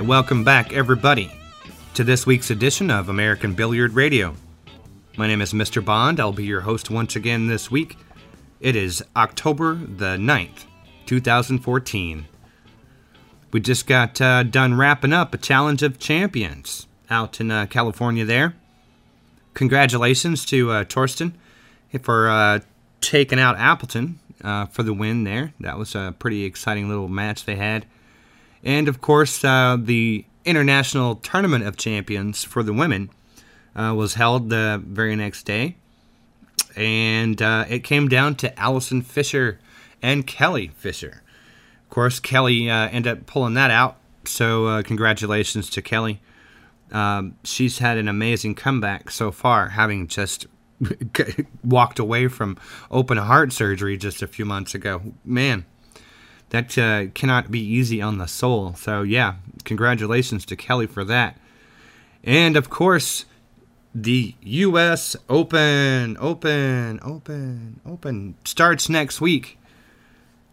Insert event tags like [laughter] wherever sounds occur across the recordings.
right, welcome back, everybody, to this week's edition of American Billiard Radio. My name is Mr. Bond. I'll be your host once again this week. It is October the 9th, 2014. We just got uh, done wrapping up a Challenge of Champions out in uh, California there. Congratulations to uh, Thorsten for uh, taking out Appleton uh, for the win there. That was a pretty exciting little match they had. And of course, uh, the International Tournament of Champions for the women uh, was held the very next day. And uh, it came down to Allison Fisher and Kelly Fisher. Of course, Kelly uh, ended up pulling that out. So, uh, congratulations to Kelly. Um, she's had an amazing comeback so far, having just [laughs] walked away from open heart surgery just a few months ago. Man, that uh, cannot be easy on the soul. So, yeah, congratulations to Kelly for that. And of course, the U.S. Open, Open, Open, Open starts next week.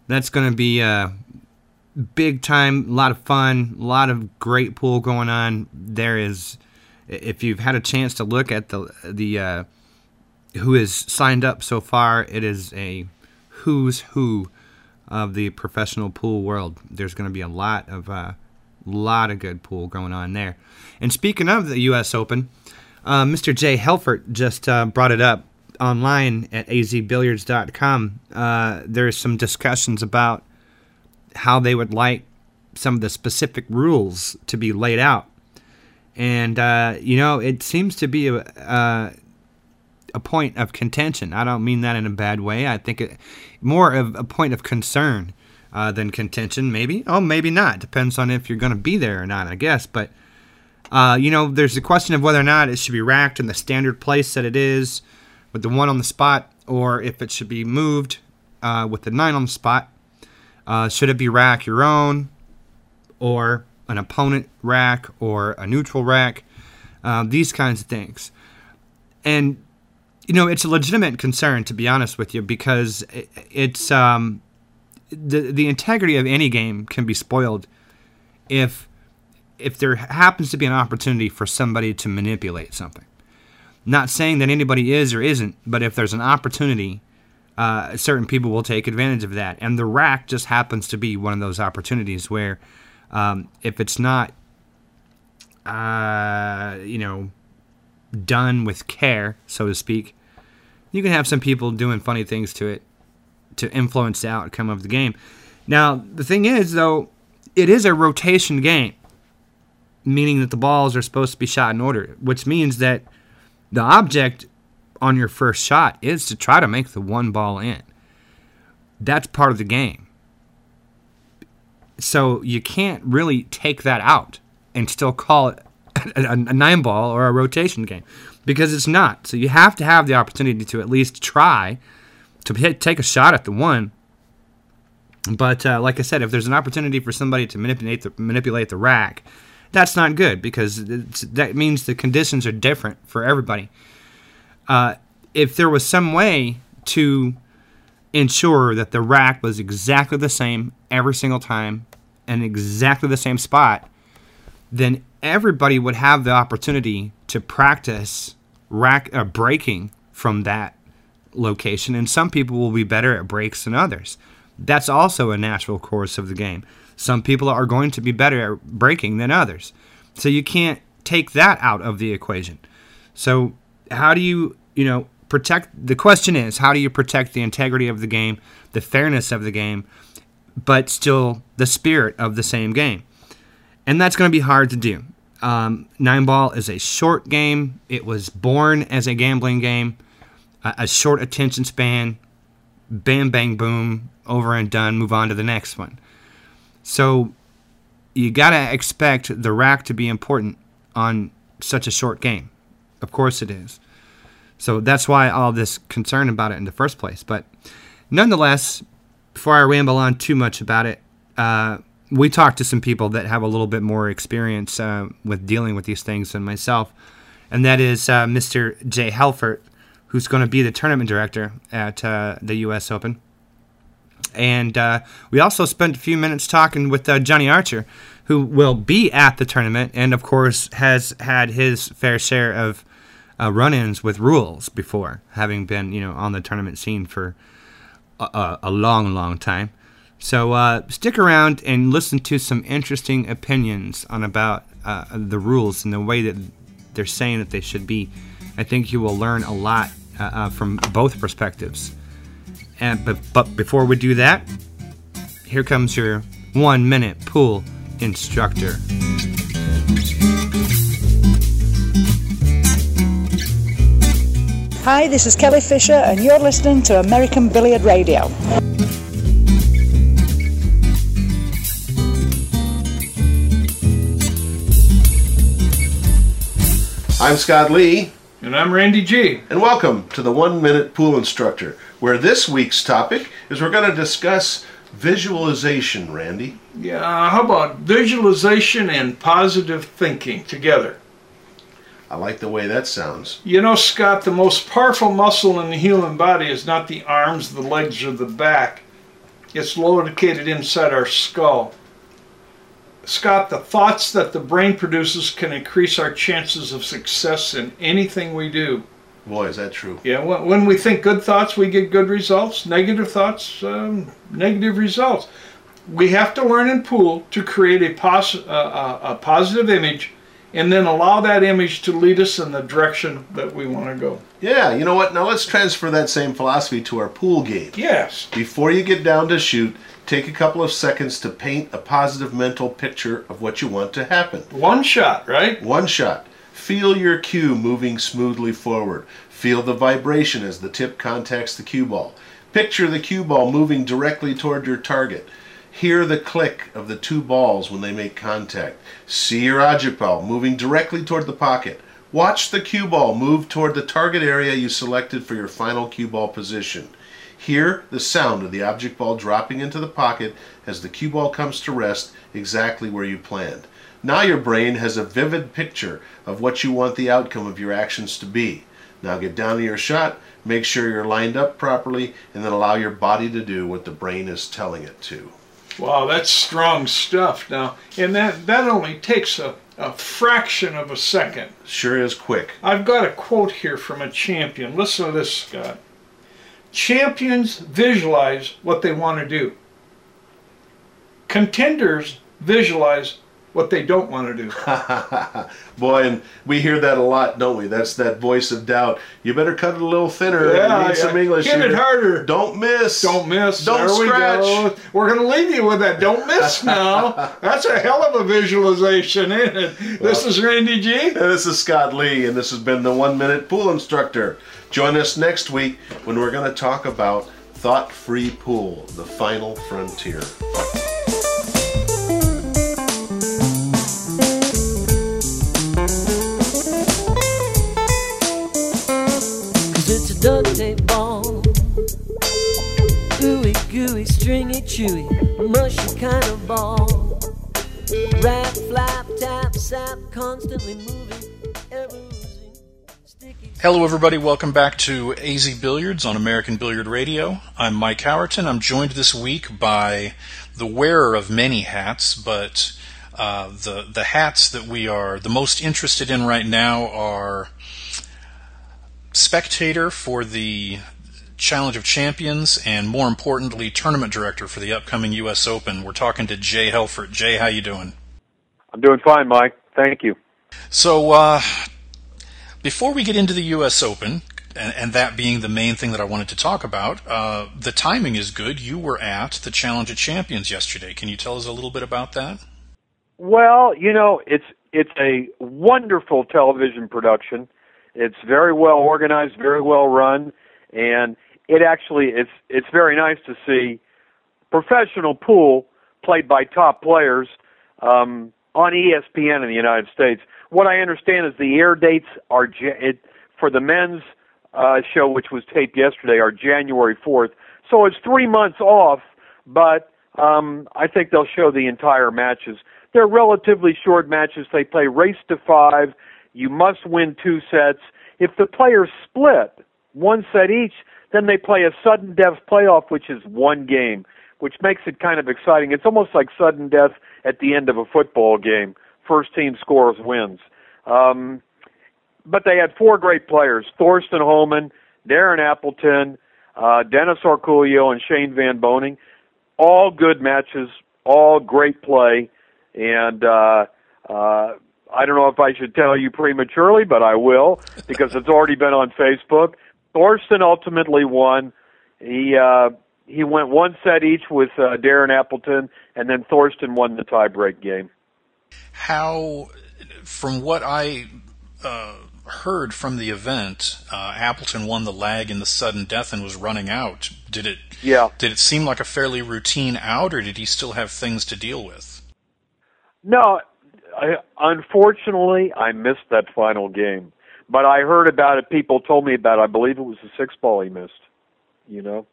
That's going to be a big time, a lot of fun, a lot of great pool going on. There is, if you've had a chance to look at the the uh, who is signed up so far, it is a who's who of the professional pool world. There's going to be a lot of uh, lot of good pool going on there. And speaking of the U.S. Open, uh, Mr. Jay Helfert just uh, brought it up online at azbilliards.com. Uh, there's some discussions about how they would like some of the specific rules to be laid out. And, uh, you know, it seems to be a, uh, a point of contention. I don't mean that in a bad way. I think it more of a point of concern uh, than contention, maybe. Oh, maybe not. Depends on if you're going to be there or not, I guess. But, uh, you know, there's a question of whether or not it should be racked in the standard place that it is with the one on the spot, or if it should be moved uh, with the nine on the spot. Uh, should it be rack your own, or an opponent rack, or a neutral rack? Uh, these kinds of things. And you know, it's a legitimate concern to be honest with you because it's um, the the integrity of any game can be spoiled if if there happens to be an opportunity for somebody to manipulate something. Not saying that anybody is or isn't, but if there's an opportunity, uh, certain people will take advantage of that, and the rack just happens to be one of those opportunities where, um, if it's not, uh, you know, done with care, so to speak, you can have some people doing funny things to it to influence the outcome of the game. Now, the thing is, though, it is a rotation game, meaning that the balls are supposed to be shot in order, which means that the object on your first shot is to try to make the one ball in. That's part of the game. So you can't really take that out and still call it [laughs] a, nine ball or a rotation game because it's not. So you have to have the opportunity to at least try to hit, take a shot at the one. But uh, like I said, if there's an opportunity for somebody to manipulate the, manipulate the rack, that's not good because that means the conditions are different for everybody. Uh, if there was some way to ensure that the rack was exactly the same every single time and exactly the same spot, then everybody would have the opportunity to practice rack uh, breaking from that location, and some people will be better at breaks than others. That's also a natural course of the game. Some people are going to be better at breaking than others. So you can't take that out of the equation. So how do you, you know, protect the question is how do you protect the integrity of the game, the fairness of the game, but still the spirit of the same game? And that's going to be hard to do. Um, Nine Ball is a short game. It was born as a gambling game, a, a short attention span. Bam, bang, boom, over and done. Move on to the next one. So you got to expect the rack to be important on such a short game. Of course it is. So that's why all this concern about it in the first place. But nonetheless, before I ramble on too much about it, uh, we talked to some people that have a little bit more experience uh, with dealing with these things than myself, and that is uh, Mr. Jay Helfert, who's going to be the tournament director at uh, the U.S. Open. And uh, we also spent a few minutes talking with uh, Johnny Archer, who will be at the tournament and, of course, has had his fair share of uh, run-ins with rules before, having been you know on the tournament scene for a, a long, long time. So uh, stick around and listen to some interesting opinions on about uh, the rules and the way that they're saying that they should be. I think you will learn a lot uh, uh from both perspectives. And but but before we do that, here comes your one minute pool instructor. Hi, this is Kelly Fisher, and you're listening to American Billiard Radio. I'm Scott Lee. And I'm Randy G. And welcome to the One Minute Pool Instructor, where this week's topic is we're going to discuss visualization, Randy. Yeah, how about visualization and positive thinking together? I like the way that sounds. You know, Scott, the most powerful muscle in the human body is not the arms, the legs, or the back. It's located inside our skull. Scott, the thoughts that the brain produces can increase our chances of success in anything we do. Boy, is that true. Yeah, when we think good thoughts, we get good results. Negative thoughts, um, negative results. We have to learn in pool to create a, pos- uh, a positive image and then allow that image to lead us in the direction that we want to go. Yeah, you know what? Now let's transfer that same philosophy to our pool game. Yes. Before you get down to shoot, take a couple of seconds to paint a positive mental picture of what you want to happen. One shot, right? One shot. Feel your cue moving smoothly forward. Feel the vibration as the tip contacts the cue ball. Picture the cue ball moving directly toward your target. Hear the click of the two balls when they make contact. See your object ball moving directly toward the pocket. Watch the cue ball move toward the target area you selected for your final cue ball position. Hear the sound of the object ball dropping into the pocket as the cue ball comes to rest exactly where you planned. Now your brain has a vivid picture of what you want the outcome of your actions to be. Now get down to your shot, make sure you're lined up properly, and then allow your body to do what the brain is telling it to. Wow, that's strong stuff now. And that, that only takes a, a fraction of a second. Sure is quick. I've got a quote here from a champion. Listen to this, Scott. Champions visualize what they want to do. Contenders visualize what they don't want to do. [laughs] Boy, and we hear that a lot, don't we? That's that voice of doubt. You better cut it a little thinner. Yeah, you need some English. Hit it harder. Don't miss. Don't miss. Don't there scratch. We go. We're going to leave you with that. Don't miss [laughs] now. That's a hell of a visualization, isn't it? Well, this is Randy G. And this is Scott Lee, and this has been the One Minute Pool Instructor. Join us next week when we're going to talk about thought free pool, the final frontier. Ball. Ooey gooey, stringy, chewy, mushy kind of ball. Rap, flap, tap, sap, constantly moving, ever Hello, everybody. Welcome back to AZ Billiards on American Billiard Radio. I'm Mike Howerton. I'm joined this week by the wearer of many hats, but uh, the the hats that we are the most interested in right now are spectator for the Challenge of Champions, and more importantly, tournament director for the upcoming U.S. Open. We're talking to Jay Helfert. Jay, how you doing? I'm doing fine, Mike. Thank you. So, uh, before we get into the U.S. Open, and, and, that being the main thing that I wanted to talk about, uh, the timing is good. You were at the Challenge of Champions yesterday. Can you tell us a little bit about that? Well, you know, it's it's a wonderful television production. It's very well organized, very well run, and it actually it's it's very nice to see professional pool played by top players um, on ESPN in the United States. What I understand is the air dates are it, for the men's uh, show, which was taped yesterday, are January 4th. So it's three months off, but um, I think they'll show the entire matches. They're relatively short matches. They play race to five. You must win two sets. If the players split one set each, then they play a sudden death playoff, which is one game, which makes it kind of exciting. It's almost like sudden death at the end of a football game. First team scores wins. Um, but they had four great players: Thorsten Hohmann, Darren Appleton, uh, Dennis Orcollo, and Shane Van Boening. All good matches, all great play, and uh, uh, I don't know if I should tell you prematurely, but I will because it's already been on Facebook. Thorsten ultimately won. He uh, he went one set each with uh, Darren Appleton, and then Thorsten won the tiebreak game. How, from what I uh, heard from the event, uh, Appleton won the lag in the sudden death and was running out. Did it? Yeah. Did it seem like a fairly routine out, or did he still have things to deal with? No, I, unfortunately, I missed that final game. But I heard about it. People told me about. it. I believe it was the six ball he missed. You know,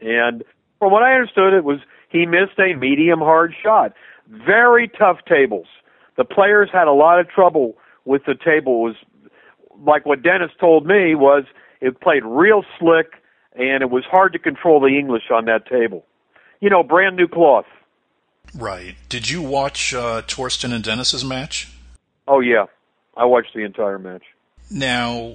and from what I understood, it was he missed a medium hard shot. Very tough tables. The players had a lot of trouble with the table. It was like what Dennis told me was it played real slick and it was hard to control the English on that table. You know, brand new cloth. Right. Did you watch uh, Thorsten and Dennis's match? Oh yeah, I watched the entire match. Now,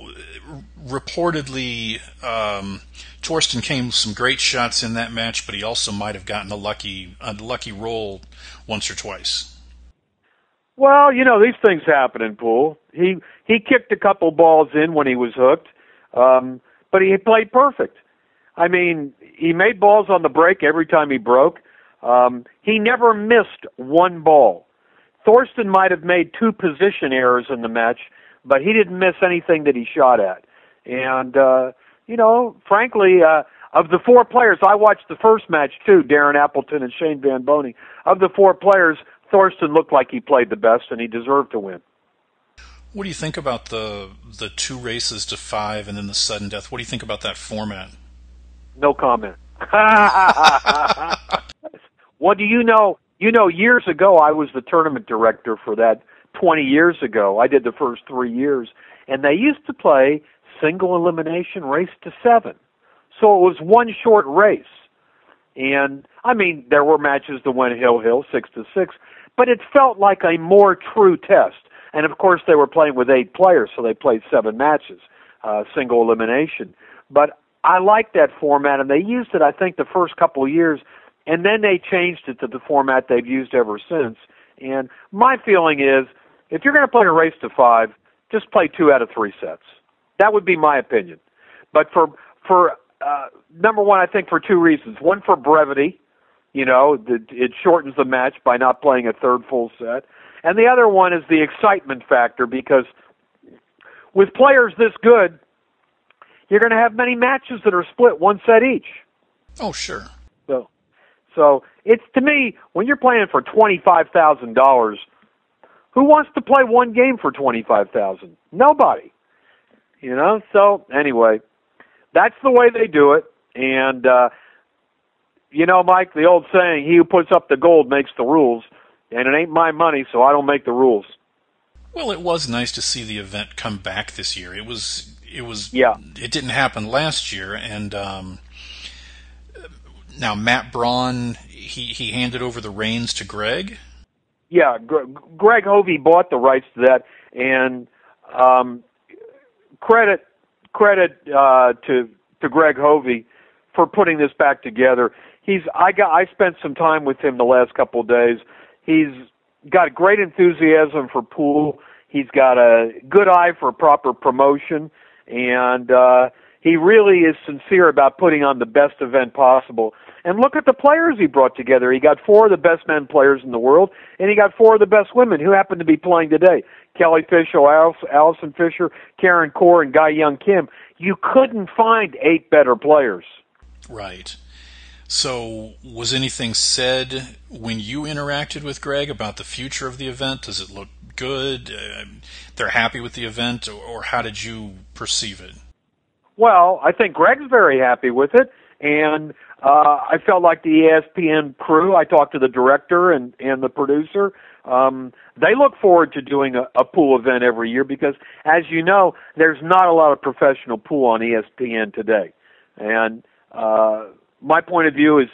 reportedly, um, Thorsten came with some great shots in that match, but he also might have gotten a lucky a lucky roll once or twice. Well, you know these things happen in pool. He he kicked a couple balls in when he was hooked, um, but he played perfect. I mean, he made balls on the break every time he broke. Um, he never missed one ball. Thorsten might have made two position errors in the match, but he didn't miss anything that he shot at. And uh, you know, frankly, uh, of the four players, I watched the first match too, Darren Appleton and Shane Van Boening. Of the four players, Thorsten looked like he played the best, and he deserved to win. What do you think about the the two races to five and then the sudden death? What do you think about that format? No comment. [laughs] [laughs] what do you know? You know, years ago, I was the tournament director for that 20 years ago. I did the first three years, and they used to play single elimination race to seven. So it was one short race. And I mean, there were matches that went hill hill six to six, but it felt like a more true test. And of course, they were playing with eight players, so they played seven matches, uh, single elimination. But I like that format, and they used it, I think, the first couple of years, and then they changed it to the format they've used ever since. And my feeling is, if you're going to play a race to five, just play two out of three sets. That would be my opinion. But for for uh, number one, I think for two reasons. One for brevity, you know, the, it shortens the match by not playing a third full set, and the other one is the excitement factor because with players this good, you're going to have many matches that are split one set each. Oh, sure. So, it's to me when you're playing for twenty five thousand dollars, who wants to play one game for twenty five thousand? Nobody. You know. So anyway, that's the way they do it, and uh, you know, Mike, the old saying, "He who puts up the gold makes the rules," and it ain't my money, so I don't make the rules. Well, it was nice to see the event come back this year. It was, it was, yeah. It didn't happen last year, and um, now Matt Braun, he he handed over the reins to Greg. Yeah, Greg Hovey bought the rights to that, and um, credit credit uh, to to Greg Hovey for putting this back together. He's I got I spent some time with him the last couple of days. He's got a great enthusiasm for pool. He's got a good eye for proper promotion, and uh, he really is sincere about putting on the best event possible. And look at the players he brought together. He got four of the best men players in the world, and he got four of the best women who happen to be playing today. Kelly Fisher, Allison Fisher, Karen Corr, and Ga Young Kim. You couldn't find eight better players. Right. So, was anything said when you interacted with Greg about the future of the event? Does it look good? Uh, they're happy with the event, or, or how did you perceive it? Well, I think Greg's very happy with it, and uh, I felt like the ESPN crew. I talked to the director and and the producer. Um, they look forward to doing a, a pool event every year because, as you know, there's not a lot of professional pool on ESPN today, and uh, my point of view is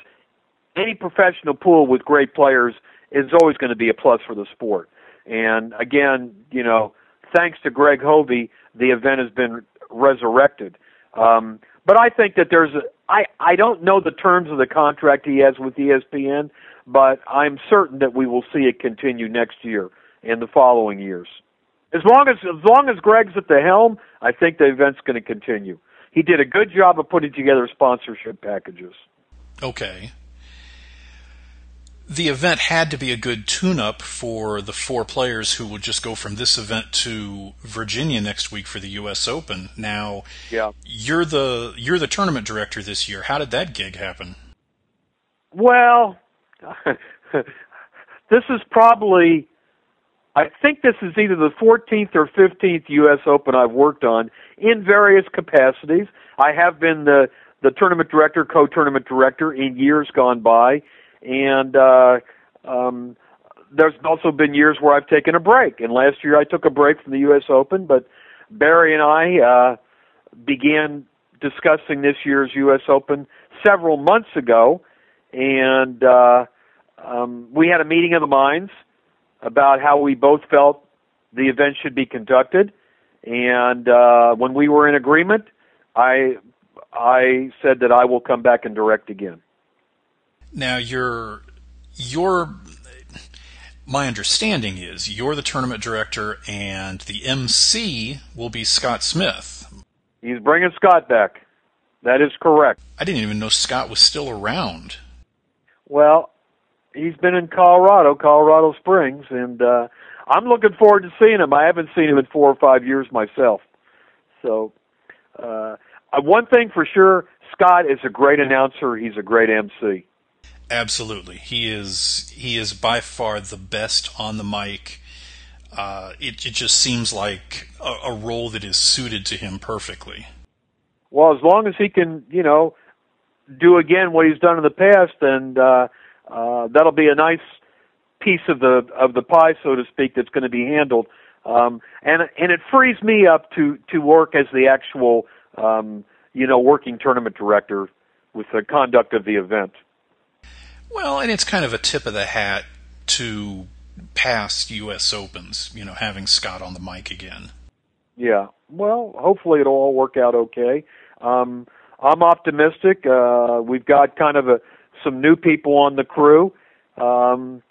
any professional pool with great players is always going to be a plus for the sport. And again, you know, thanks to Greg Hovey, the event has been resurrected. Um, but I think that there's a, I, I don't know the terms of the contract he has with ESPN, but I'm certain that we will see it continue next year and the following years. As long as as long as Greg's at the helm, I think the event's going to continue. He did a good job of putting together sponsorship packages. Okay the event had to be a good tune-up for the four players who would just go from this event to Virginia next week for the U.S. Open. Now, yeah. you're the you're the tournament director this year. How did that gig happen? Well, [laughs] this is probably I think this is either the 14th or 15th U.S. Open I've worked on in various capacities. I have been the the tournament director, co-tournament director in years gone by and uh, um, there's also been years where I've taken a break. And last year I took a break from the U.S. Open, but Barry and I uh, began discussing this year's U.S. Open several months ago, and uh, um, we had a meeting of the minds about how we both felt the event should be conducted. And uh, when we were in agreement, I I said that I will come back and direct again. Now you're you're my understanding is you're the tournament director and the MC will be Scott Smith. He's bringing Scott back. That is correct. I didn't even know Scott was still around. Well, he's been in Colorado, Colorado Springs, and uh, I'm looking forward to seeing him. I haven't seen him in four or five years myself. So, uh, one thing for sure, Scott is a great announcer. He's a great MC. Absolutely, he is. He is by far the best on the mic. Uh, it, it just seems like a, a role that is suited to him perfectly. Well, as long as he can, you know, do again what he's done in the past, and uh, uh, that'll be a nice piece of the of the pie, so to speak, that's going to be handled. Um, and and it frees me up to to work as the actual, um, you know, working tournament director with the conduct of the event. Well, and it's kind of a tip of the hat to past U.S. Opens, you know, having Scott on the mic again. Yeah. Well, hopefully it'll all work out okay. Um, I'm optimistic. Uh, we've got kind of a, some new people on the crew. Um,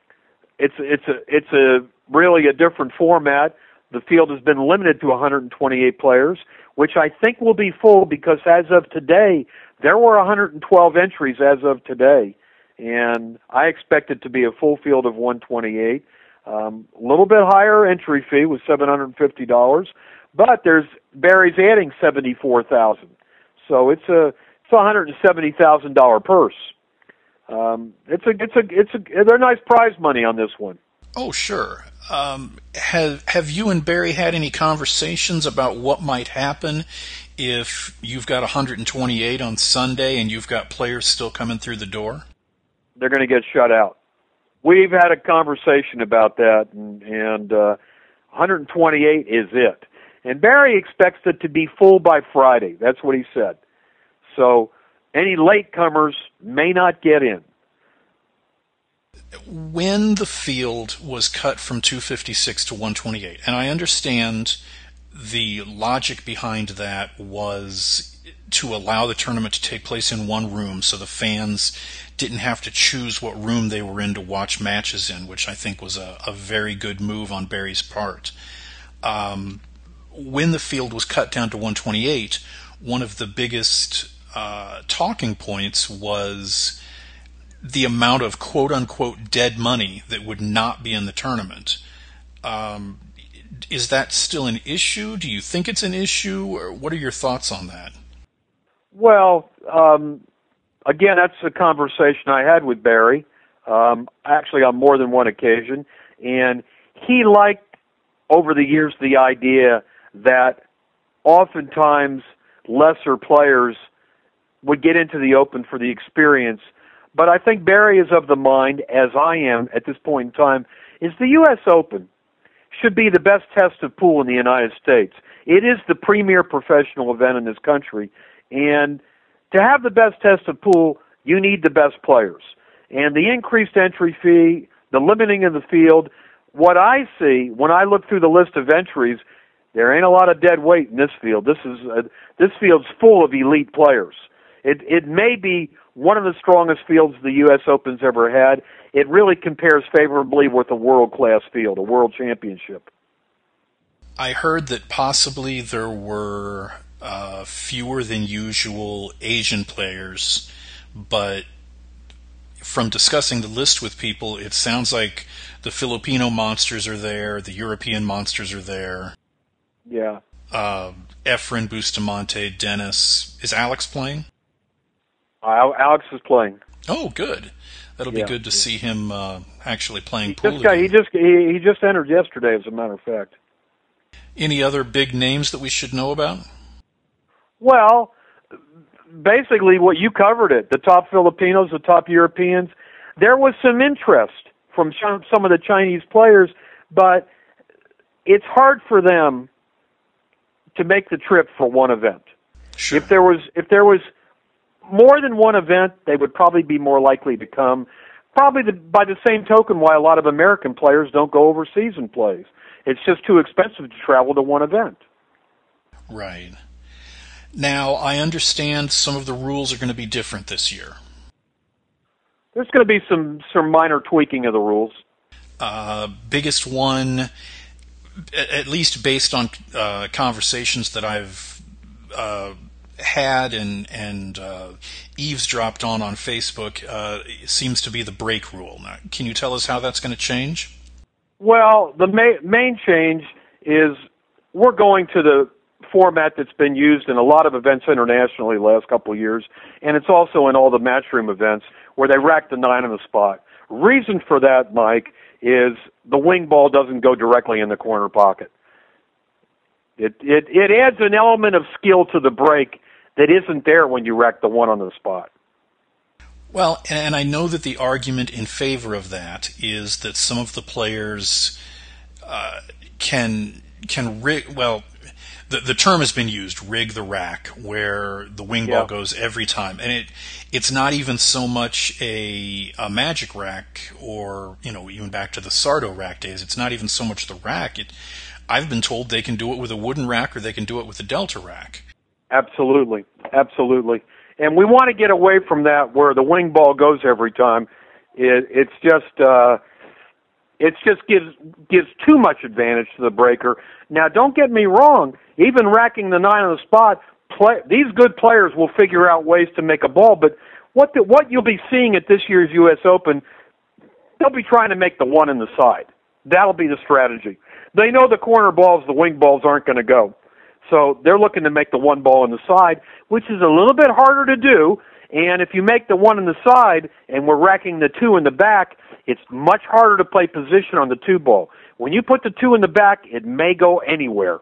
it's it's a it's a really a different format. The field has been limited to 128 players, which I think will be full because as of today, there were 112 entries as of today and I expect it to be a full field of 128. A um, little bit higher entry fee with $750, but there's Barry's adding 74,000, so it's a it's a $170,000 purse. Um, it's a it's a it's a they're nice prize money on this one. Oh sure. Um, have have you and Barry had any conversations about what might happen if you've got 128 on Sunday and you've got players still coming through the door? They're going to get shut out. We've had a conversation about that, and, and uh, 128 is it. And Barry expects it to be full by Friday. That's what he said. So any latecomers may not get in. When the field was cut from 256 to 128, and I understand the logic behind that was to allow the tournament to take place in one room so the fans didn't have to choose what room they were in to watch matches in, which I think was a, a very good move on Barry's part. Um, when the field was cut down to 128, one of the biggest uh, talking points was the amount of quote unquote dead money that would not be in the tournament. Um, is that still an issue? Do you think it's an issue? Or what are your thoughts on that? Well, um, again, that's a conversation I had with Barry, um, actually on more than one occasion, and he liked over the years the idea that oftentimes lesser players would get into the open for the experience. But I think Barry is of the mind, as I am at this point in time, is the U.S. Open should be the best test of pool in the United States. It is the premier professional event in this country, and to have the best test of pool, you need the best players. And the increased entry fee, the limiting of the field. What I see when I look through the list of entries, there ain't a lot of dead weight in this field. This is uh, this field's full of elite players. It it may be one of the strongest fields the U.S. Open's ever had. It really compares favorably with a world class field, a world championship. I heard that possibly there were uh, fewer than usual Asian players, but from discussing the list with people, it sounds like the Filipino monsters are there, the European monsters are there. Yeah. Uh, Efren, Bustamante, Dennis. Is Alex playing? Uh, Alex is playing. Oh, good. That'll Yeah. be good to see him uh, actually playing He pool. just got, he just he, he just entered yesterday, as a matter of fact. Any other big names that we should know about? Well, basically, what you covered it. The top Filipinos, the top Europeans. There was some interest from some of the Chinese players, but it's hard for them to make the trip for one event. Sure. If there was if there was more than one event, they would probably be more likely to come. Probably the, by the same token, why a lot of American players don't go overseas and plays. It's just too expensive to travel to one event. Right. Now, I understand some of the rules are going to be different this year. There's going to be some some minor tweaking of the rules. Uh, biggest one, at least based on uh, conversations that I've uh, had and and uh, eavesdropped on on Facebook, uh, seems to be the break rule. Now, can you tell us how that's going to change? Well, the ma- main change is we're going to the format that's been used in a lot of events internationally the last couple of years, and it's also in all the matchroom events where they rack the nine on the spot. Reason for that, Mike, is the wing ball doesn't go directly in the corner pocket. It it it adds an element of skill to the break that isn't there when you rack the one on the spot. Well, and, I know that the argument in favor of that is that some of the players uh, can can. Well, the the term has been used, rig the rack, where the wing ball goes every time, and it it's not even so much a a magic rack or you know even back to the Sardo rack days. It's not even so much the rack. It I've been told they can do it with a wooden rack or they can do it with a Delta rack. Absolutely, absolutely. And we want to get away from that where the wing ball goes every time. It, it's just uh, it just gives gives too much advantage to the breaker. Now, don't get me wrong. Even racking the nine on the spot, play, these good players will figure out ways to make a ball. But what the, what you'll be seeing at this year's U.S. Open, they'll be trying to make the one in the side. That'll be the strategy. They know the corner balls, the wing balls aren't going to go. So they're looking to make the one ball in the side, which is a little bit harder to do. And if you make the one in the side and we're racking the two in the back, it's much harder to play position on the two ball. When you put the two in the back, it may go anywhere.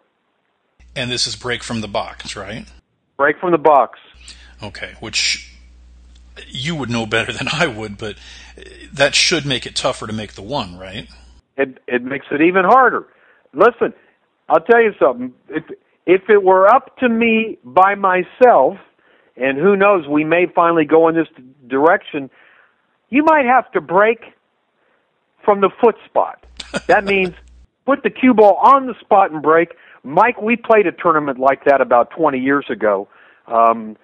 And this is break from the box, right? Break from the box. Okay, which you would know better than I would, but that should make it tougher to make the one, right? It it makes it even harder. Listen, I'll tell you something. If if it were up to me by myself, and who knows, we may finally go in this direction. You might have to break from the foot spot. That [laughs] means put the cue ball on the spot and break. Mike, we played a tournament like that about 20 years ago. Um,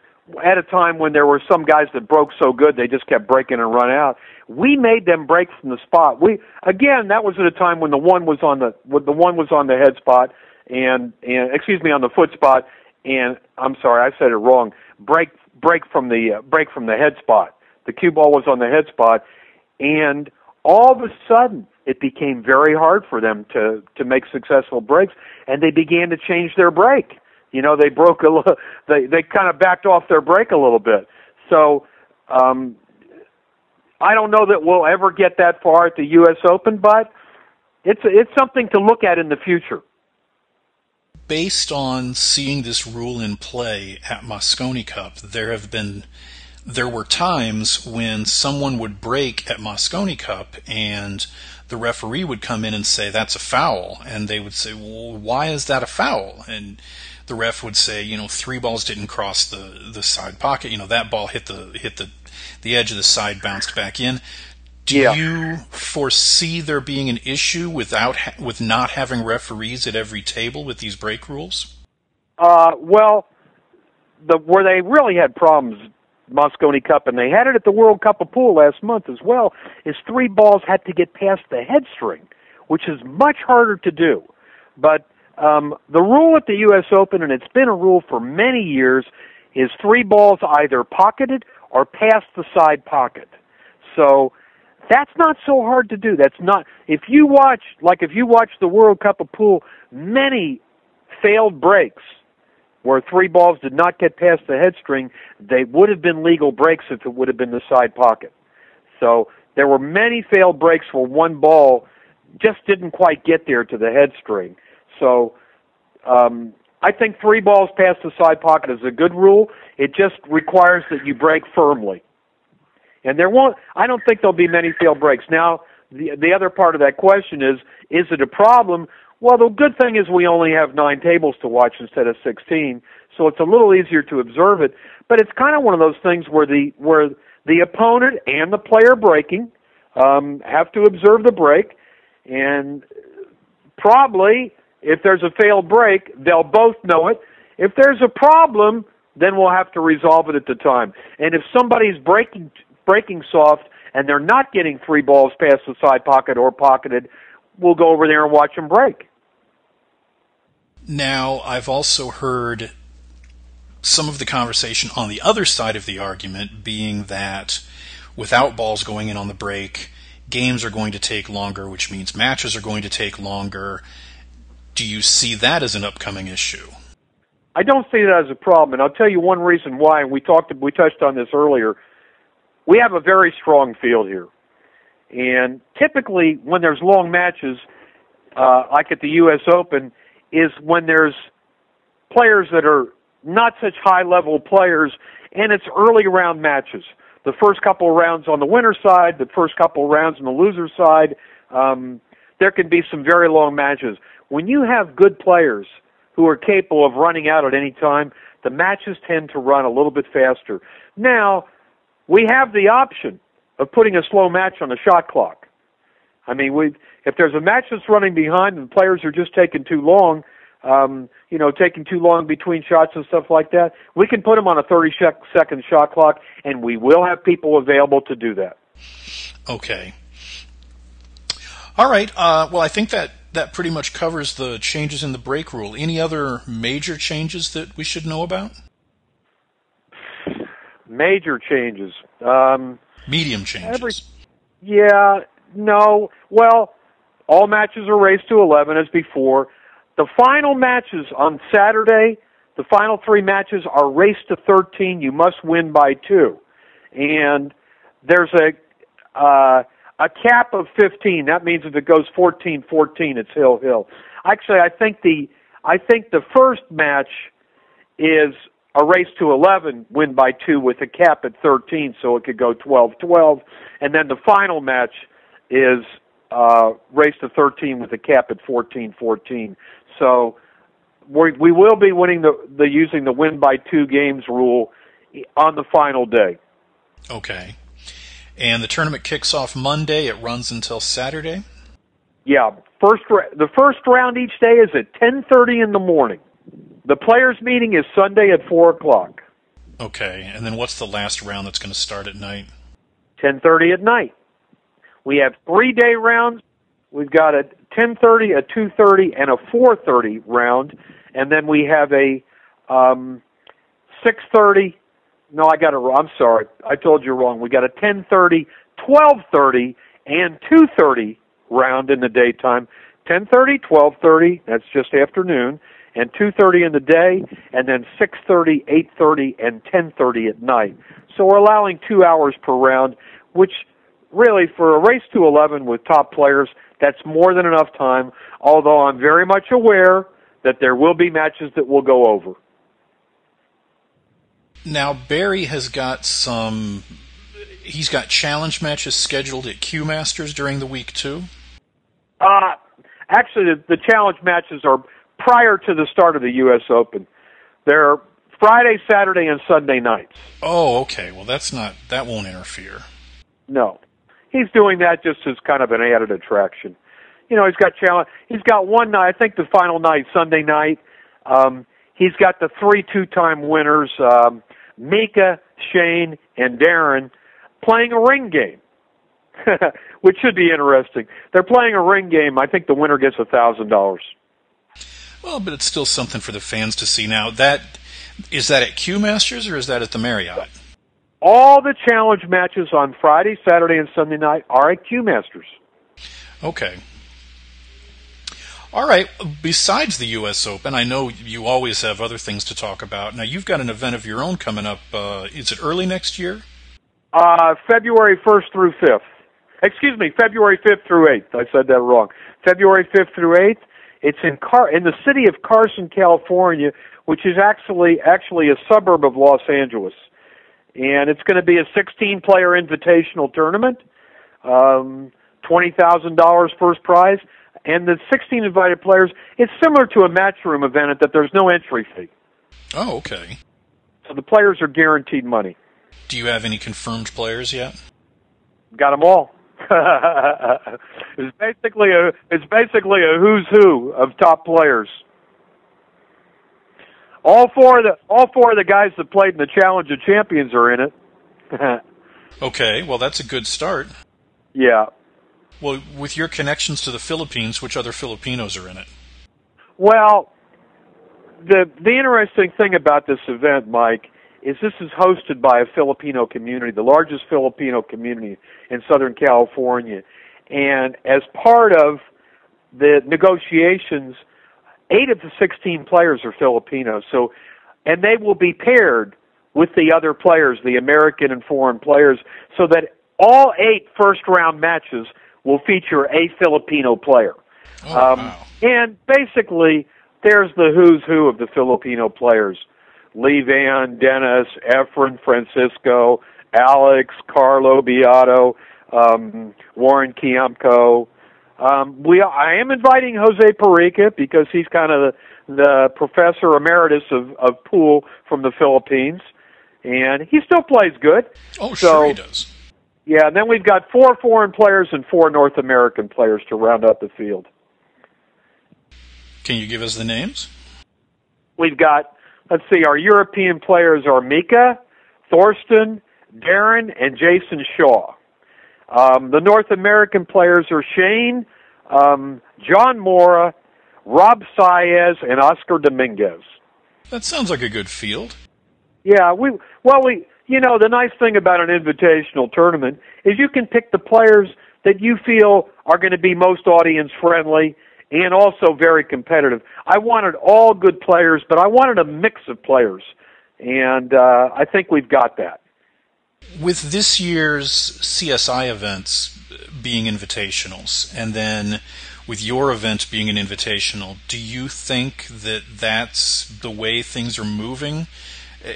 at a time when there were some guys that broke so good they just kept breaking and run out. We made them break from the spot. We again that was at a time when the one was on the the one was on the head spot and and excuse me on the foot spot and I'm sorry I said it wrong. Break break from the uh, break from the head spot. The cue ball was on the head spot and all of a sudden it became very hard for them to to make successful breaks and they began to change their break. You know they broke a little [laughs] they they kind of backed off their break a little bit. So um i don't know that we'll ever get that far at the us open but it's it's something to look at in the future. Based on seeing this rule in play at Mosconi Cup, there have been there were times when someone would break at Mosconi Cup and the referee would come in and say that's a foul and they would say well why is that a foul and the ref would say you know three balls didn't cross the the side pocket you know that ball hit the hit the the edge of the side bounced back in Do Yeah. you foresee there being an issue without ha- with not having referees at every table with these break rules? Uh, well, the where they really had problems, Mosconi Cup, and they had it at the World Cup of Pool last month as well. Is three balls had to get past the head string, which is much harder to do. But um, the rule at the U.S. Open, and it's been a rule for many years, is three balls either pocketed or past the side pocket. So that's not so hard to do. That's not if you watch like if you watch the World Cup of Pool, many failed breaks where three balls did not get past the head string, they would have been legal breaks if it would have been the side pocket. So there were many failed breaks where one ball just didn't quite get there to the head string. So um, I think three balls past the side pocket is a good rule. It just requires that you break firmly. And there won't I don't think there'll be many failed breaks. Now, the the other part of that question is is it a problem? Well, the good thing is we only have 9 tables to watch instead of 16, so it's a little easier to observe it, but it's kind of one of those things where the where the opponent and the player breaking um have to observe the break and probably if there's a failed break, they'll both know it. If there's a problem, then we'll have to resolve it at the time. And if somebody's breaking breaking soft and they're not getting three balls past the side pocket or pocketed, we'll go over there and watch them break. Now, I've also heard some of the conversation on the other side of the argument being that without balls going in on the break, games are going to take longer, which means matches are going to take longer. Do you see that as an upcoming issue? I don't see that as a problem, and I'll tell you one reason why. And we talked, we touched on this earlier. We have a very strong field here, and typically when there's long matches, uh, like at the U.S. Open, is when there's players that are not such high level players, and it's early round matches. The first couple of rounds on the winner side, the first couple of rounds on the loser side, um, there can be some very long matches. When you have good players who are capable of running out at any time, the matches tend to run a little bit faster. Now, we have the option of putting a slow match on the shot clock. I mean, we if there's a match that's running behind and players are just taking too long, um, you know, taking too long between shots and stuff like that, we can put them on a 30 second shot clock, and we will have people available to do that. Okay. All right. Uh, well, I think that that pretty much covers the changes in the break rule. Any other major changes that we should know about? Major changes. Um, Medium changes. Every- Yeah, no. Well, all matches are raced to 11 as before. The final matches on Saturday, the final three matches are raced to 13. You must win by two. And there's a uh, a cap of 15. That means if it goes 14-14, it's hill hill. Actually, I think the I think the first match is a race to 11, win by two with a cap at 13, so it could go 12-12, and then the final match is uh, race to 13 with a cap at 14-14. So we we will be winning the the using the win by two games rule on the final day. Okay. And the tournament kicks off Monday. It runs until Saturday. Yeah, first the first round each day is at 10:30 in the morning. The players' meeting is Sunday at four o'clock. Okay. And then what's the last round that's going to start at night? 10:30 at night. We have three day rounds. We've got a 10:30, a 2:30, and a 4:30 round, and then we have a um, 6:30. No, I got it. wrong. I'm sorry. I told you wrong. We got a 10:30, 12:30, and 2:30 round in the daytime. 10:30, 12:30. That's just afternoon, and 2:30 in the day, and then 6:30, 8:30, and 10:30 at night. So we're allowing two hours per round, which really for a race to 11 with top players, that's more than enough time. Although I'm very much aware that there will be matches that will go over. Now Barry has got some. He's got challenge matches scheduled at Q Masters during the week too. Uh, actually, the, the challenge matches are prior to the start of the U.S. Open. They're Friday, Saturday, and Sunday nights. Oh, okay. Well, that's not that won't interfere. No. He's doing that just as kind of an added attraction. You know, he's got challenge. He's got one night. I think the final night, Sunday night. Um, he's got the three two-time winners, um, Mika, Shane, and Darren, playing a ring game, [laughs] which should be interesting. They're playing a ring game. I think the winner gets a thousand dollars. Well, but it's still something for the fans to see. Now, that is that at Q Masters or is that at the Marriott? All the challenge matches on Friday, Saturday, and Sunday night are at Q Masters. Okay. All right. Besides the U.S. Open, I know you always have other things to talk about. Now, you've got an event of your own coming up. Uh, is it early next year? Uh, February 1st through 5th. Excuse me, February 5th through 8th. I said that wrong. February 5th through 8th. It's in Car in the city of Carson, California, which is actually actually a suburb of Los Angeles, and it's going to be a 16-player invitational tournament. Um, Twenty thousand dollars first prize, and the 16 invited players. It's similar to a matchroom event that there's no entry fee. Oh, okay. So the players are guaranteed money. Do you have any confirmed players yet? Got them all. [laughs] it's basically a it's basically a who's who of top players. All four of the all four of the guys that played in the Challenge of Champions are in it. [laughs] okay, well that's a good start. Yeah. Well, with your connections to the Philippines, which other Filipinos are in it? Well, the the interesting thing about this event, Mike, is this is hosted by a Filipino community, the largest Filipino community in Southern California. And as part of the negotiations, eight of the 16 players are Filipinos. So, and they will be paired with the other players, the American and foreign players, so that all eight first round matches will feature a Filipino player. Oh, um, wow. And basically, there's the who's who of the Filipino players. Lee Van, Dennis, Efren, Francisco, Alex, Carlo Biado, um, Warren Kiamco. Um, we I am inviting Jose Parica because he's kind of the, the professor emeritus of, of pool from the Philippines, and he still plays good. Oh, so, sure he does. Yeah, and then we've got four foreign players and four North American players to round out the field. Can you give us the names? We've got let's see, our European players are Mika, Thorsten, Darren, and Jason Shaw. Um, the North American players are Shane, um, John Mora, Rob Saez, and Oscar Dominguez. That sounds like a good field. Yeah, we well we you know the nice thing about an invitational tournament is you can pick the players that you feel are going to be most audience friendly and also very competitive. I wanted all good players, but I wanted a mix of players, and uh, I think we've got that. With this year's CSI events being invitationals, and then with your event being an invitational, do you think that that's the way things are moving,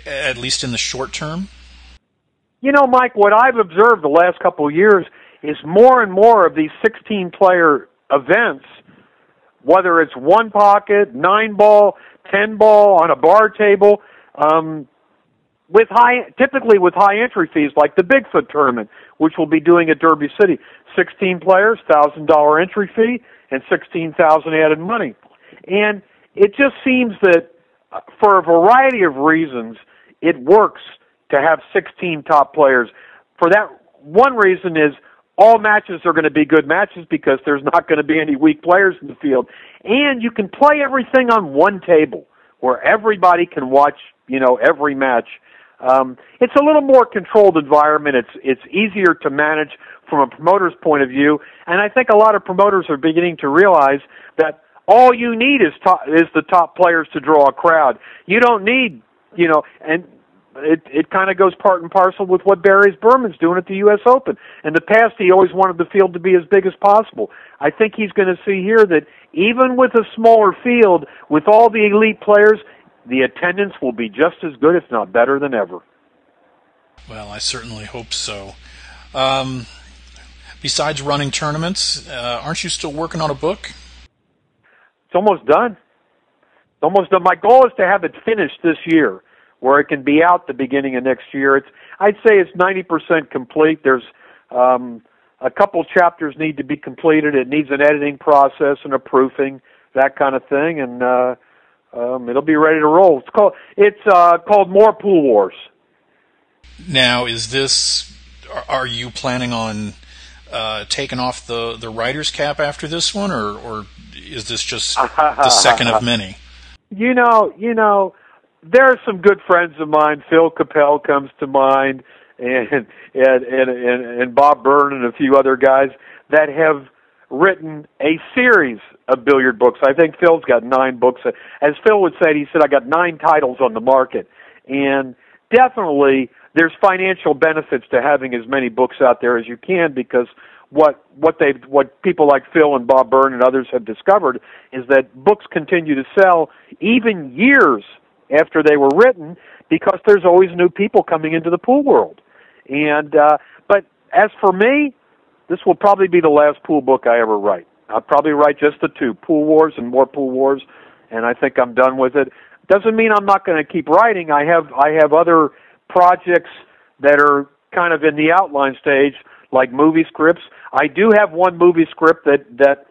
at least in the short term? You know, Mike, what I've observed the last couple of years is more and more of these 16 player events whether it's one pocket, nine ball, ten ball on a bar table, um, with high, typically with high entry fees like the Bigfoot tournament, which we'll be doing at Derby City. Sixteen players, thousand dollar entry fee, and sixteen thousand added money. And it just seems that uh, for a variety of reasons, it works to have 16 top players. For that one reason is all matches are going to be good matches because there's not going to be any weak players in the field. And you can play everything on one table where everybody can watch, you know, every match. Um, it's a little more controlled environment. It's it's easier to manage from a promoter's point of view, and I think a lot of promoters are beginning to realize that all you need is top, is the top players to draw a crowd. You don't need, you know, and it it kind of goes part and parcel with what Barry's Behrman's doing at the U.S. Open. In the past, he always wanted the field to be as big as possible. I think he's going to see here that even with a smaller field, with all the elite players, the attendance will be just as good, if not better, than ever. Well, I certainly hope so. Um, besides running tournaments, uh, aren't you still working on a book? It's almost done. It's almost done. My goal is to have it finished this year where it can be out the beginning of next year. It's I'd say it's 90% complete. There's um, a couple chapters need to be completed. It needs an editing process and a proofing, that kind of thing, and uh, um, it'll be ready to roll. It's called it's uh, called More Pool Wars. Now, is this? Are you planning on uh, taking off the the writer's cap after this one, or or is this just the second of many? [laughs] You know, you know, there are some good friends of mine. Phil Capelle comes to mind, and and and and, and Bob Byrne and a few other guys that have written a series of billiard books. I think Phil's got nine books. As Phil would say, he said, I got nine titles on the market. And definitely there's financial benefits to having as many books out there as you can because what what they what people like Phil and Bob Byrne and others have discovered is that books continue to sell even years after they were written because there's always new people coming into the pool world. And uh but as for me, this will probably be the last pool book I ever write. I'll probably write just the two, Pool Wars and more Pool Wars, and I think I'm done with it. Doesn't mean I'm not going to keep writing. I have I have other projects that are kind of in the outline stage, like movie scripts. I do have one movie script that that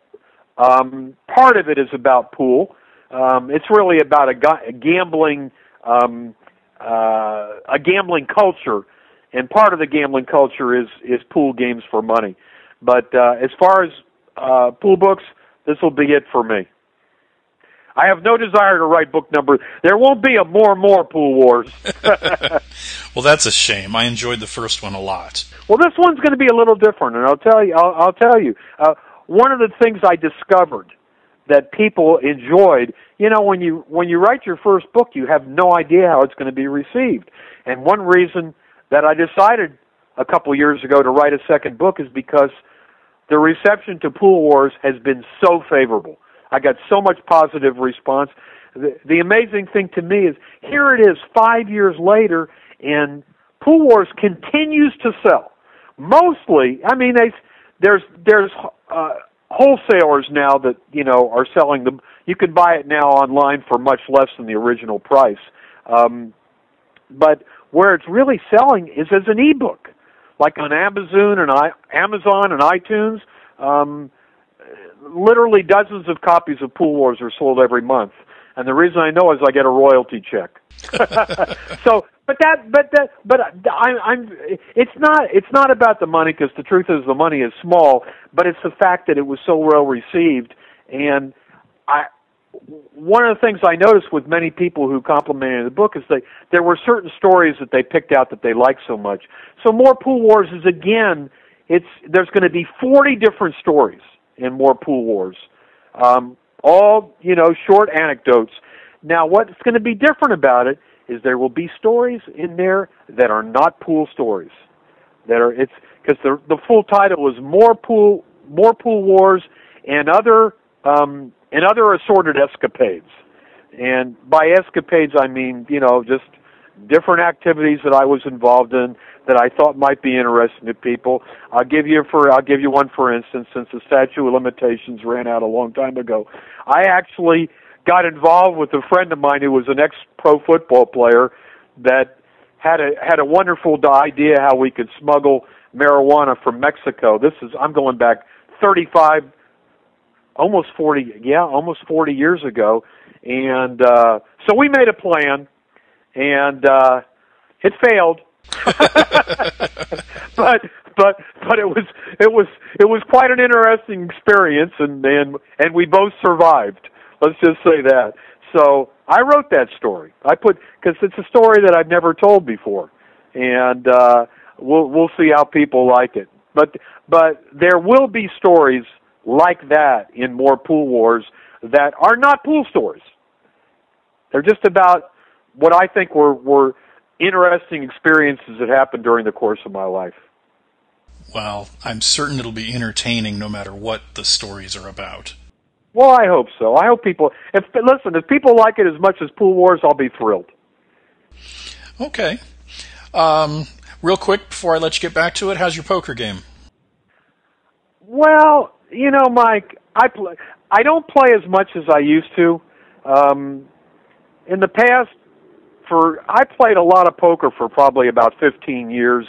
um, part of it is about pool. Um, it's really about a, ga- a gambling um, uh, a gambling culture, and part of the gambling culture is is pool games for money. But uh, as far as uh, pool books, this will be it for me. I have no desire to write book number. There won't be a more and more pool wars. [laughs] [laughs] well, that's a shame. I enjoyed the first one a lot. Well, this one's going to be a little different, and I'll tell you. I'll, I'll tell you. Uh, one of the things I discovered that people enjoyed. You know, when you when you write your first book, you have no idea how it's going to be received. And one reason that I decided a couple years ago to write a second book is because the reception to Pool Wars has been so favorable. I got so much positive response. The, the amazing thing to me is here it is five years later, and Pool Wars continues to sell. Mostly, I mean, they, there's there's uh, wholesalers now that you know are selling them. You can buy it now online for much less than the original price. Um, but where it's really selling is as an ebook like on Amazon and I, Amazon and iTunes. Um, literally dozens of copies of Pool Wars are sold every month, and the reason I know is I get a royalty check. [laughs] so, but that, but that, but I, I'm. It's not. It's not about the money because the truth is the money is small, but it's the fact that it was so well received, and I one of the things I noticed with many people who complimented the book is that there were certain stories that they picked out that they liked so much. So more pool wars is again, it's there's going to be 40 different stories in more pool wars, um, all you know short anecdotes. Now, what's going to be different about it is there will be stories in there that are not pool stories. That are it's because the the full title is more pool more pool wars and other um, and other assorted escapades. And by escapades, I mean, you know, just different activities that I was involved in that I thought might be interesting to people. I'll give you for I'll give you one for instance since the statute of limitations ran out a long time ago. I actually got involved with a friend of mine who was an ex pro football player that had a had a wonderful idea how we could smuggle marijuana from Mexico. This is I'm going back 35 almost 40 yeah almost 40 years ago. And uh so we made a plan and uh it failed. [laughs] But but but it was it was it was quite an interesting experience and and and we both survived. Let's just say that. So i wrote that story. I put because it's a story that i've never told before. And uh we'll we'll see how people like it. But but there will be stories like that in more pool wars that are not pool stores. They're just about what I think were were interesting experiences that happened during the course of my life. Well, I'm certain it'll be entertaining no matter what the stories are about. Well, I hope so. I hope people if listen, if people like it as much as Pool Wars, I'll be thrilled. Okay. Um, real quick before I let you get back to it, how's your poker game? Well, you know, Mike, I play. I don't play as much as I used to. Um, in the past, for I played a lot of poker for probably about 15 years,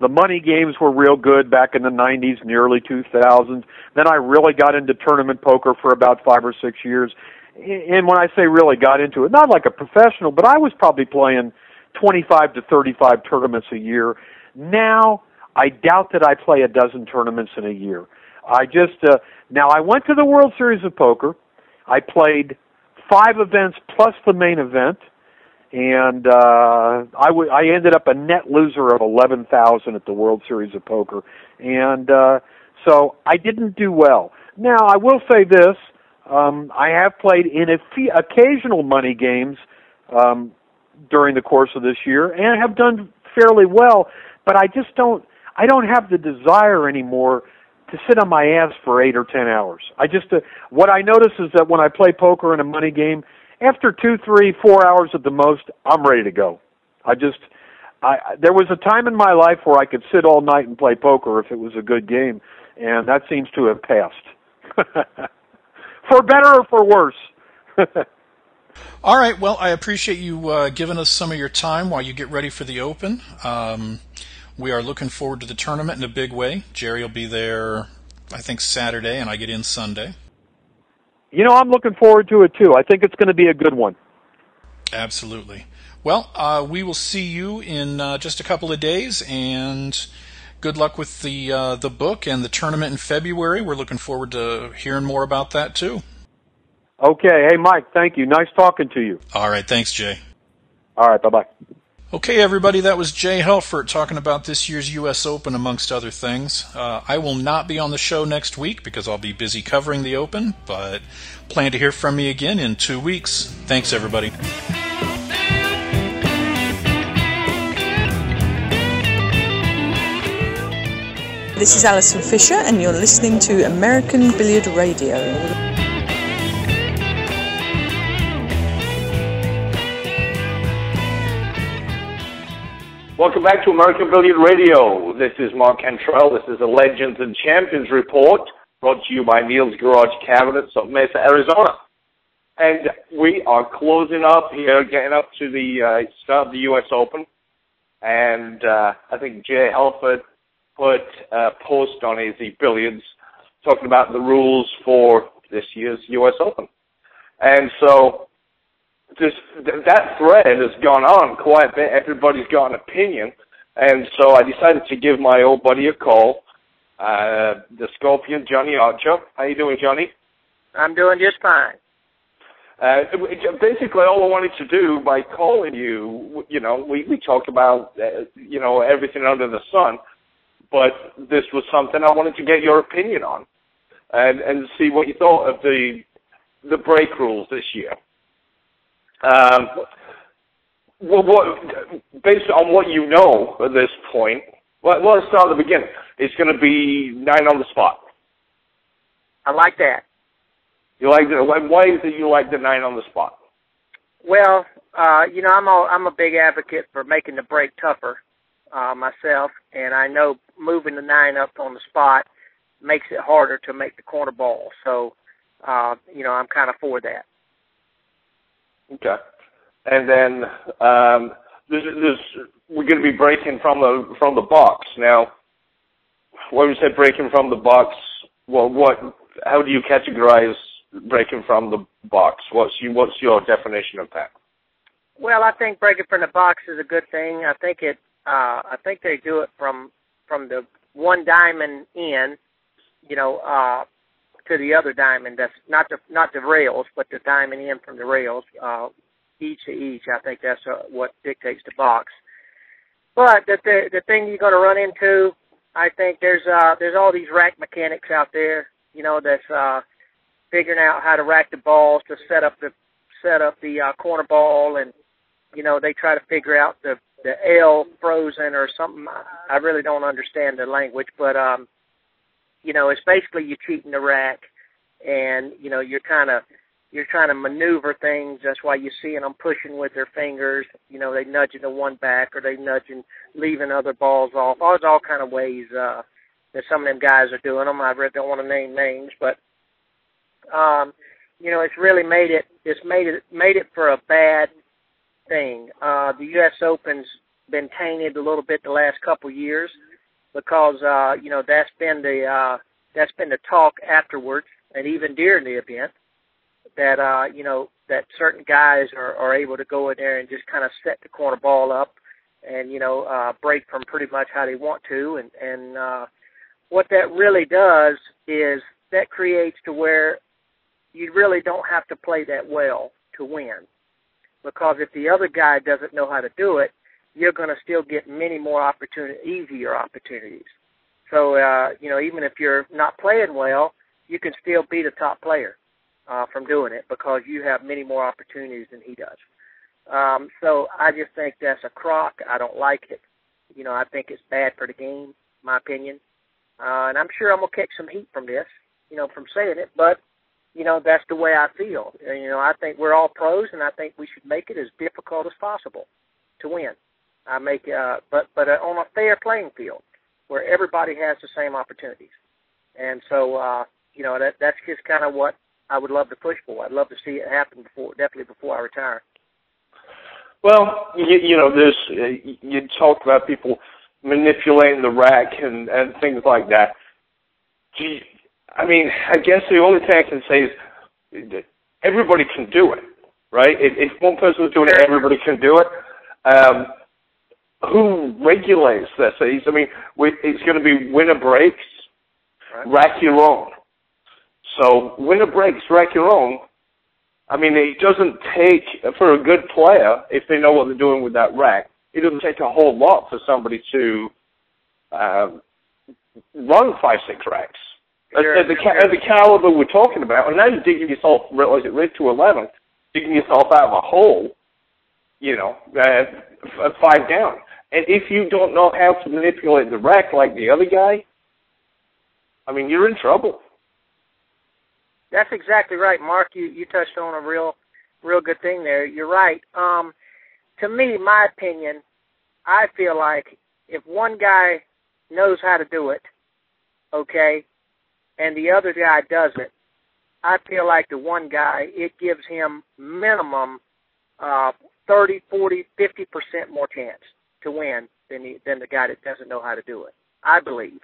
the money games were real good back in the 90s and the early 2000s. Then I really got into tournament poker for about five or six years. And when I say really got into it, not like a professional, but I was probably playing 25 to 35 tournaments a year. Now, I doubt that I play a dozen tournaments in a year. I just uh, now I went to the World Series of Poker. I played five events plus the main event, and uh, I, w- I ended up a net loser of eleven thousand at the World Series of Poker, and uh, so I didn't do well. Now I will say this: um, I have played in a few occasional money games um, during the course of this year, and have done fairly well. But I just don't. I don't have the desire anymore to sit on my ass for eight or ten hours. I just uh, what I notice is that when I play poker in a money game, after two, three, four hours at the most, I'm ready to go. I just I there was a time in my life where I could sit all night and play poker if it was a good game, and that seems to have passed. [laughs] for better or for worse. [laughs] All right. Well, I appreciate you uh, giving us some of your time while you get ready for the Open. Um, we are looking forward to the tournament in a big way. Jerry will be there, I think, Saturday, and I get in Sunday. You know, I'm looking forward to it too. I think it's going to be a good one. Absolutely. Well, uh, we will see you in uh, just a couple of days, and good luck with the uh, the book and the tournament in February. We're looking forward to hearing more about that too. Okay. Hey, Mike. Thank you. Nice talking to you. All right. Thanks, Jay. All right. Bye bye. Okay, everybody, that was Jay Helfert talking about this year's U.S. Open, amongst other things. Uh, I will not be on the show next week because I'll be busy covering the Open, but plan to hear from me again in two weeks. Thanks, everybody. This is Allison Fisher, and you're listening to American Billiard Radio. Welcome back to American Billiard Radio. This is Mark Cantrell. This is a Legends and Champions report brought to you by Neil's Garage Cabinets of Mesa, Arizona. And we are closing up here, getting up to the uh, start of the U.S. Open. And uh, I think Jay Helfert put a post on AZ Billiards talking about the rules for this year's U.S. Open. And so this that thread has gone on quite a bit. Everybody's got an opinion, and so I decided to give my old buddy a call, uh, the Scorpion, Johnny Archer. How you doing, Johnny? I'm doing just fine. Uh, basically, all I wanted to do by calling you, you know, we we talked about, uh, you know, everything under the sun, but this was something I wanted to get your opinion on, and and see what you thought of the the break rules this year. Um, well, what, based on what you know at this point, well, let's start at the beginning. It's going to be nine on the spot. I like that. You like the, why is it you like the nine on the spot? Well, uh, you know, I'm a I'm a big advocate for making the break tougher uh, myself, and I know moving the nine up on the spot makes it harder to make the corner ball. So, uh, you know, I'm kind of for that. Okay. And then um, this, this, we're going to be breaking from the from the box now. When you say breaking from the box, well, what? How do you categorize breaking from the box? What's you What's your definition of that? Well, I think breaking from the box is a good thing. I think it. Uh, I think they do it from from the one diamond in, you know, uh, to the other diamond. That's not the not the rails, but the diamond in from the rails, uh, each to each. I think that's uh, what dictates the box. But the the, the thing you're going to run into, I think there's uh there's all these rack mechanics out there, you know, that's uh figuring out how to rack the balls to set up the set up the uh, corner ball, and you know they try to figure out the the L frozen or something. I really don't understand the language, but um you know, it's basically you're cheating the rack, and you know you're kind of you're trying to maneuver things. That's why you're seeing them pushing with their fingers. You know, they nudging the one back, or they nudging, leaving other balls off. There's all kind of ways uh, that some of them guys are doing them. I really don't want to name names, but um, you know, it's really made it. It's made it made it for a bad thing. Uh, the U.S. Open's been tainted a little bit the last couple years. Because uh, you know that's been the uh, that's been the talk afterwards and even during the event that uh, you know that certain guys are, are able to go in there and just kind of set the corner ball up and you know uh, break from pretty much how they want to. And and uh, what that really does is that creates to where you really don't have to play that well to win because if the other guy doesn't know how to do it you're going to still get many more opportunities easier opportunities so uh, you know even if you're not playing well you can still be the top player uh, from doing it because you have many more opportunities than he does. Um, so I just think that's a crock. I don't like it. You know, I think it's bad for the game, my opinion. Uh, and I'm sure I'm gonna catch some heat from this, you know, from saying it. But you know, that's the way I feel. You know, I think we're all pros, and I think we should make it as difficult as possible to win. I make, uh, but but uh, on a fair playing field where everybody has the same opportunities. And so, uh, you know, that that's just kind of what I would love to push for. I'd love to see it happen before, definitely before I retire. Well, you, you know, there's uh, you talked about people manipulating the rack and and things like that. Gee, I mean, I guess the only thing I can say is everybody can do it, right? If, if one person's doing it, everybody can do it. Um, who regulates this? I mean, it's going to be winner breaks, right. rack your own. So winner breaks, rack your own. I mean, it doesn't take for a good player if they know what they're doing with that rack. It doesn't take a whole lot for somebody to um, run five, six racks. At, the, at the caliber we're talking about, and now you're digging yourself, realize it right to eleven, digging yourself out of a hole. You know, uh, five down. And if you don't know how to manipulate the rack like the other guy, I mean, you're in trouble. That's exactly right, Mark. You you touched on a real real good thing there. You're right. Um, to me, my opinion, I feel like if one guy knows how to do it, okay, and the other guy doesn't, I feel like the one guy it gives him minimum uh, 30, 40, 50 percent more chance to win than the, than the guy that doesn't know how to do it. I believe,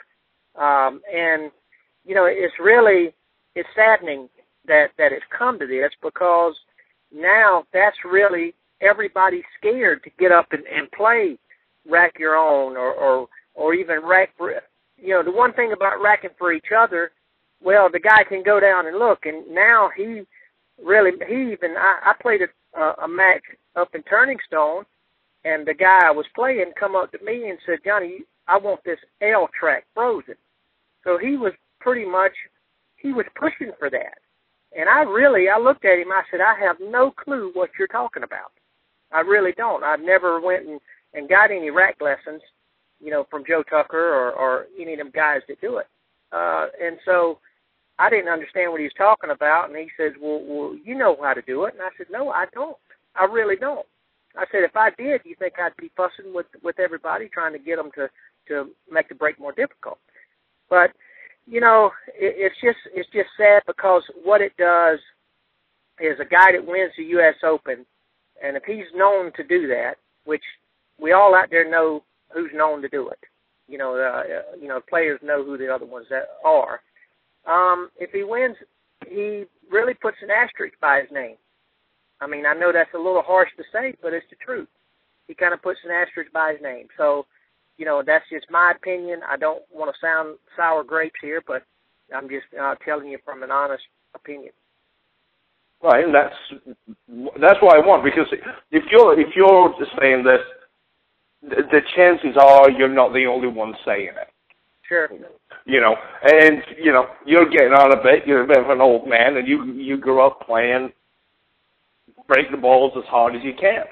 um, and you know, it's really it's saddening that that it's come to this because now that's really everybody's scared to get up and, and play rack your own or or or even rack for you know the one thing about racking for each other well the guy can go down and look and now he really he even i i played a a match up in turning stone and the guy i was playing come up to me and said johnny i want this l track frozen so he was pretty much he was pushing for that. And I really, I looked at him. I said, I have no clue what you're talking about. I really don't. I've never went and, and got any rack lessons, you know, from Joe Tucker or, or any of them guys that do it. Uh, and so I didn't understand what he was talking about. And he says, well, well, you know how to do it. And I said, no, I don't. I really don't. I said, if I did, you think I'd be fussing with with everybody trying to get them to to make the break more difficult? But you know, it, it's just it's just sad because what it does is a guy that wins the U.S. Open, and if he's known to do that, which we all out there know who's known to do it, you know, uh, you know, players know who the other ones that are. Um, if he wins, he really puts an asterisk by his name. I mean, I know that's a little harsh to say, but it's the truth. He kind of puts an asterisk by his name. So you know, that's just my opinion. I don't want to sound sour grapes here, but I'm just uh, telling you from an honest opinion. Right, and that's that's what I want because if you're if you're saying this, the, the chances are you're not the only one saying it. Sure. You know, and you know you're getting on a bit. You're a bit of an old man, and you you grew up playing break the balls as hard as you can.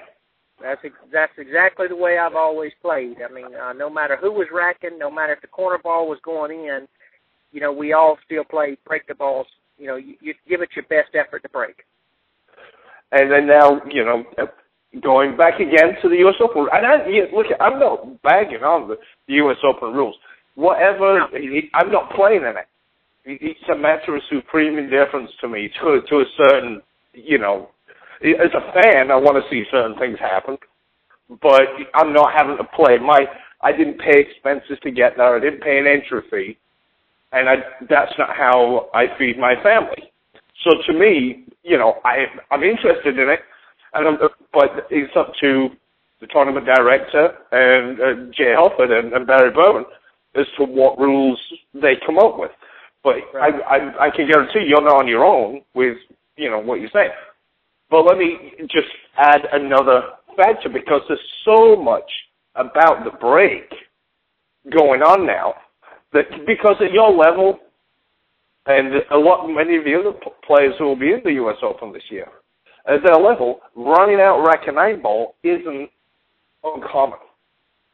That's that's exactly the way I've always played. I mean, uh, no matter who was racking, no matter if the corner ball was going in, you know, we all still play break the balls. You know, you, you give it your best effort to break. And then now, you know, going back again to the U.S. Open. And I, look, I'm not bagging on the U.S. Open rules. Whatever, I'm not playing in it. It's a matter of supreme indifference to me, to to a certain, you know, as a fan, I want to see certain things happen, but I'm not having to play. My I didn't pay expenses to get there. I didn't pay an entry fee, and I, that's not how I feed my family. So to me, you know, I I'm interested in it, and I'm, but it's up to the tournament director and uh, Jay Helfert and, and Barry Behrman as to what rules they come up with. But right. I, I I can guarantee you're not on your own with you know what you're saying. But let me just add another factor because there's so much about the break going on now that because at your level and a lot many of the other players who will be in the U.S. Open this year, at their level, running out rack and nine ball isn't uncommon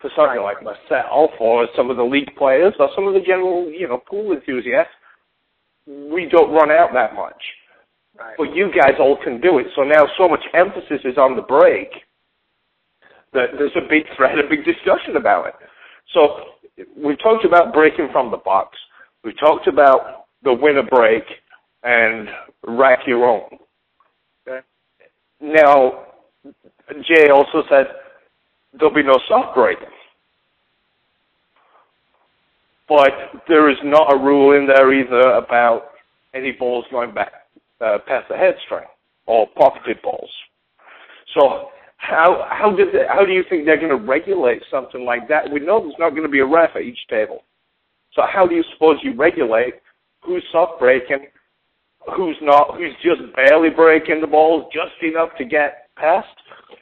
for somebody like myself or some of the league players or some of the general, you know, pool enthusiasts. We don't run out that much. Right. But you guys all can do it. So now so much emphasis is on the break that there's a big thread, a big discussion about it. So we've talked about breaking from the box. We've talked about the winner break and rack your own. Okay. Now, Jay also said there'll be no soft break. But there is not a rule in there either about any balls going back uh, past the head string or pocketed balls. So how how did they, how do you think they're going to regulate something like that? We know there's not going to be a ref at each table. So how do you suppose you regulate who's soft breaking, who's not, who's just barely breaking the balls just enough to get past?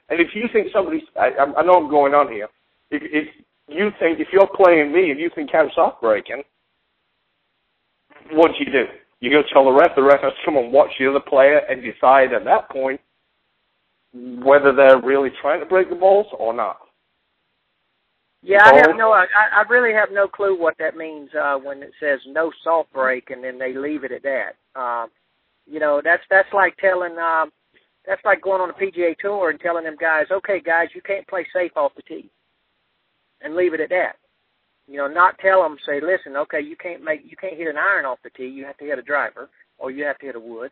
And if you think somebody's, I, I know I'm going on here. If, if you think if you're playing me and you think I'm soft breaking, what do you do? You go tell the ref. The ref has to come and watch the other player and decide at that point whether they're really trying to break the balls or not. Yeah, I have no. I, I really have no clue what that means uh, when it says no soft break and then they leave it at that. Um, you know, that's that's like telling. Um, that's like going on a PGA tour and telling them guys, okay, guys, you can't play safe off the tee, and leave it at that. You know, not tell them, say, listen, okay, you can't make, you can't hit an iron off the tee. You have to hit a driver, or you have to hit a wood,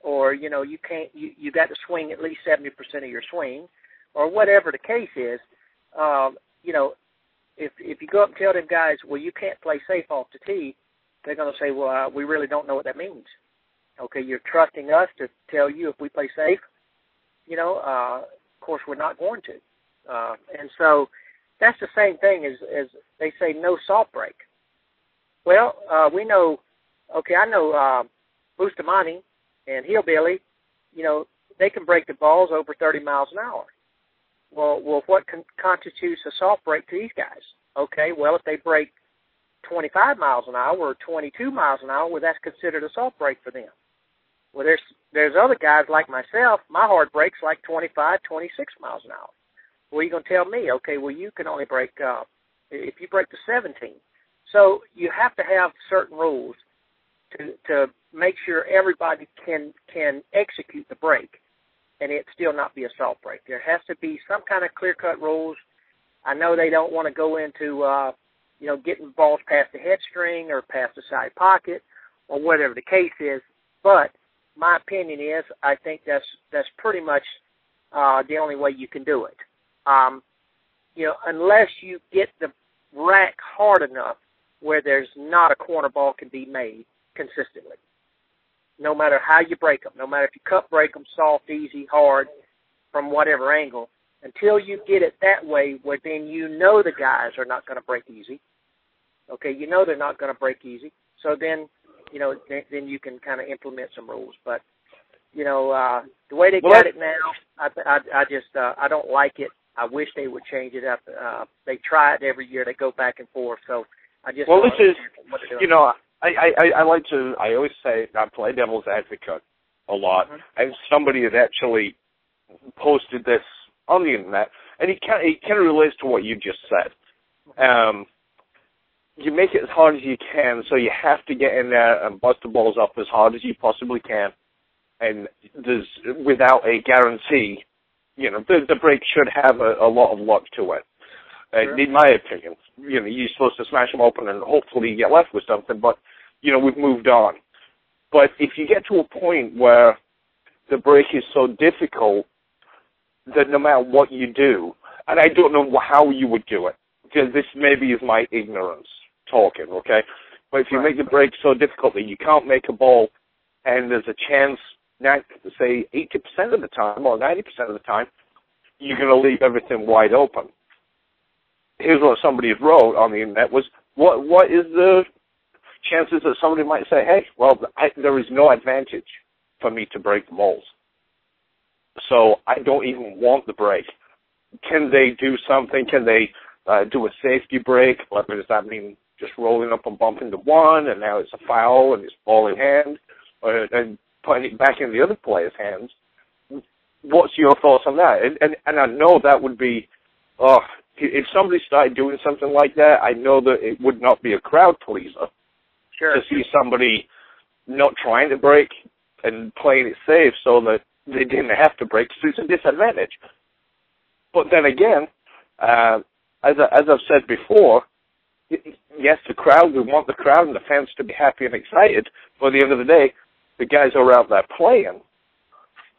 or you know, you can't, you you got to swing at least seventy percent of your swing, or whatever the case is. Um, you know, if if you go up and tell them guys, well, you can't play safe off the tee, they're going to say, well, uh, we really don't know what that means. Okay, you're trusting us to tell you if we play safe. You know, uh, of course, we're not going to. Uh, and so that's the same thing as as they say no soft break. Well, uh, we know. Okay, I know uh, Bustamante and Hillbilly. You know, they can break the balls over 30 miles an hour. Well, well, what con- constitutes a soft break to these guys? Okay, well, if they break 25 miles an hour or 22 miles an hour, well, that's considered a soft break for them. Well, there's there's other guys like myself. My hard breaks like 25, 26 miles an hour. Well, you're gonna tell me, okay, well, you can only break uh, if you break to 17. So you have to have certain rules to to make sure everybody can can execute the break and it still not be a soft break. There has to be some kind of clear cut rules. I know they don't want to go into uh, you know getting balls past the head string or past the side pocket or whatever the case is, but my opinion is I think that's that's pretty much uh, the only way you can do it. Um, you know, unless you get the rack hard enough where there's not a corner ball can be made consistently no matter how you break them, no matter if you cut break them soft, easy, hard, from whatever angle, until you get it that way where then you know the guys are not going to break easy. Okay, you know they're not going to break easy. So then, you know, then, then you can kind of implement some rules. But, you know, uh, the way they got it now, I, I, I just, uh, I don't like it. I wish they would change it up. Uh, they try it every year. They go back and forth. So I just. Well, this is, you know, I, I, I like to. I always say I play devil's advocate a lot, mm-hmm. and somebody had actually posted this on the internet, and it kind it kind of relates to what you just said. Um, you make it as hard as you can, so you have to get in there and bust the balls up as hard as you possibly can, and there's without a guarantee. You know, the, the break should have a, a lot of luck to it. Uh. In my opinion, you know, you're supposed to smash them open and hopefully get left with something. But you know, we've moved on. But if you get to a point where the break is so difficult that no matter what you do, and I don't know how you would do it, because this maybe is my ignorance talking, okay? But if you make the break so difficult that you can't make a ball, and there's a chance, say 80% of the time or 90% of the time, you're going to leave everything wide open. Here's what somebody wrote on the internet was, what what is the chances that somebody might say, hey, well, I, there is no advantage for me to break the balls. So I don't even want the break. Can they do something? Can they uh, do a safety break? What does that mean? Just rolling up and bumping the one, and now it's a foul and it's ball in hand, and putting it back in the other player's hands. What's your thoughts on that? And and, and I know that would be, oh, if somebody started doing something like that, I know that it would not be a crowd pleaser. Sure. To see somebody not trying to break and playing it safe so that they didn't have to break, so it's a disadvantage. But then again, uh, as I, as I've said before, yes, the crowd we want the crowd and the fans to be happy and excited. But at the end of the day, the guys who are out there playing,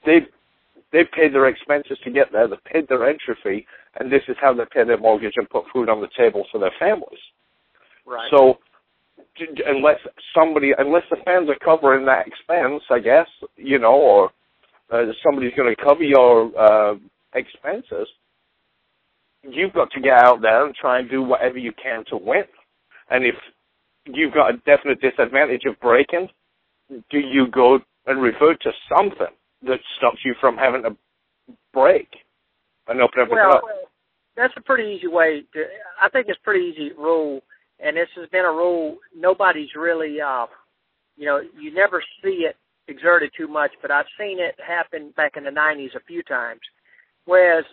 they've they've paid their expenses to get there. They've paid their entry fee, and this is how they pay their mortgage and put food on the table for their families. Right. So unless somebody, unless the fans are covering that expense, I guess, you know, or uh, somebody's going to cover your uh, expenses, you've got to get out there and try and do whatever you can to win. And if you've got a definite disadvantage of breaking, do you go and revert to something that stops you from having to break and open everything well, up? That's a pretty easy way to. I think it's a pretty easy rule, and this has been a rule nobody's really, uh, you know, you never see it exerted too much, but I've seen it happen back in the '90s a few times. Whereas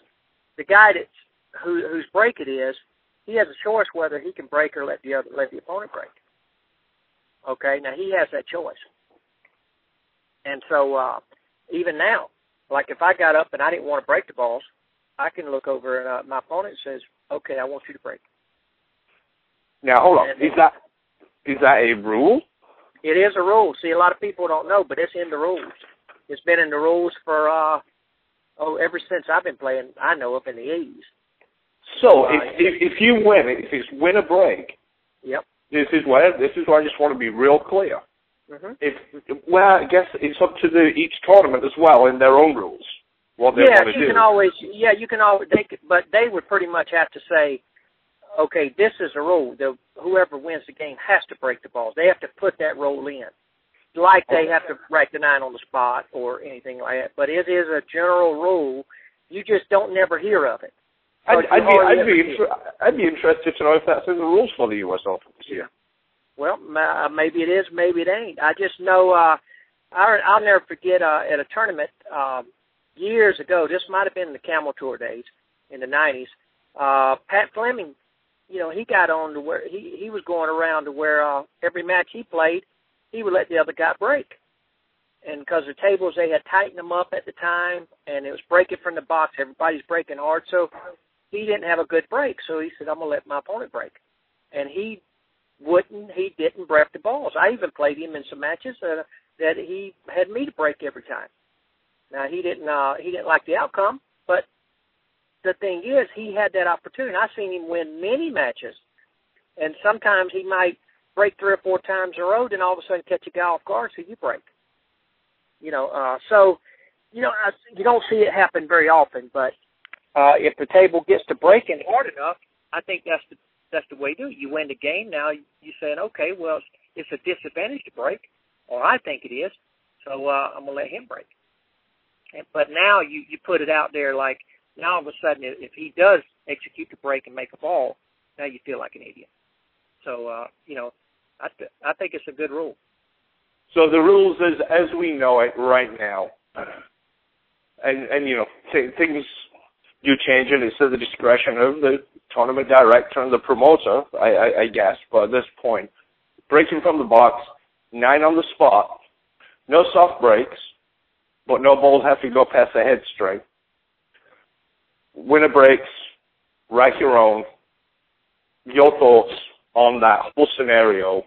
the guy that's who, whose break it is, he has a choice whether he can break or let the other let the opponent break. Okay, now he has that choice. And so uh, even now, like if I got up and I didn't want to break the balls, I can look over and uh, my opponent says, "Okay, I want you to break." Now hold on, is that is that a rule? It is a rule. See, a lot of people don't know, but it's in the rules. It's been in the rules for uh oh ever since I've been playing. I know up in the eighties. So uh, if, if if you win, if it's win a break, yep. This is where this is where I just want to be real clear. Mm-hmm. If well, I guess it's up to the each tournament as well in their own rules what they yeah, want to you do. can always yeah you can always they could, but they would pretty much have to say, okay, this is a rule. The whoever wins the game has to break the balls. They have to put that rule in, like they have to break the nine on the spot or anything like that. But it is a general rule. You just don't never hear of it. I'd, I'd, be, I'd, be inter- I'd be interested to know if that's in the rules for the U.S. Open this year. Well, uh, maybe it is, maybe it ain't. I just know uh, I, I'll never forget uh, at a tournament um, years ago. This might have been in the Camel Tour days in the '90s. Uh, Pat Fleming, you know, he got on to where he he was going around to where uh, every match he played, he would let the other guy break. And because the tables they had tightened them up at the time, and it was breaking from the box, everybody's breaking hard. So he didn't have a good break. So he said, "I'm gonna let my opponent break," and he wouldn't. He didn't break the balls. I even played him in some matches uh, that he had me to break every time. Now he didn't. Uh, he didn't like the outcome, but the thing is, he had that opportunity. I've seen him win many matches, and sometimes he might break three or four times in a row, then all of a sudden catch a guy off guard, so you break. You know, uh, so you know, I, you don't see it happen very often, but uh, if the table gets to breaking hard enough, I think that's the that's the way to do it. You win the game. Now you're saying, okay, well, it's a disadvantage to break, or I think it is, so uh, I'm gonna let him break. And, but now you you put it out there like now all of a sudden if he does execute the break and make a ball, now you feel like an idiot. So uh, you know, I th- I think it's a good rule. So the rules as as we know it right now, and and you know th- things do change, it. it's at the discretion of the tournament director and the promoter, I, I, I guess. But at this point, breaking from the box, nine on the spot, no soft breaks, but no balls have to go past the head string. Winner breaks, rack your own. Your thoughts on that whole scenario?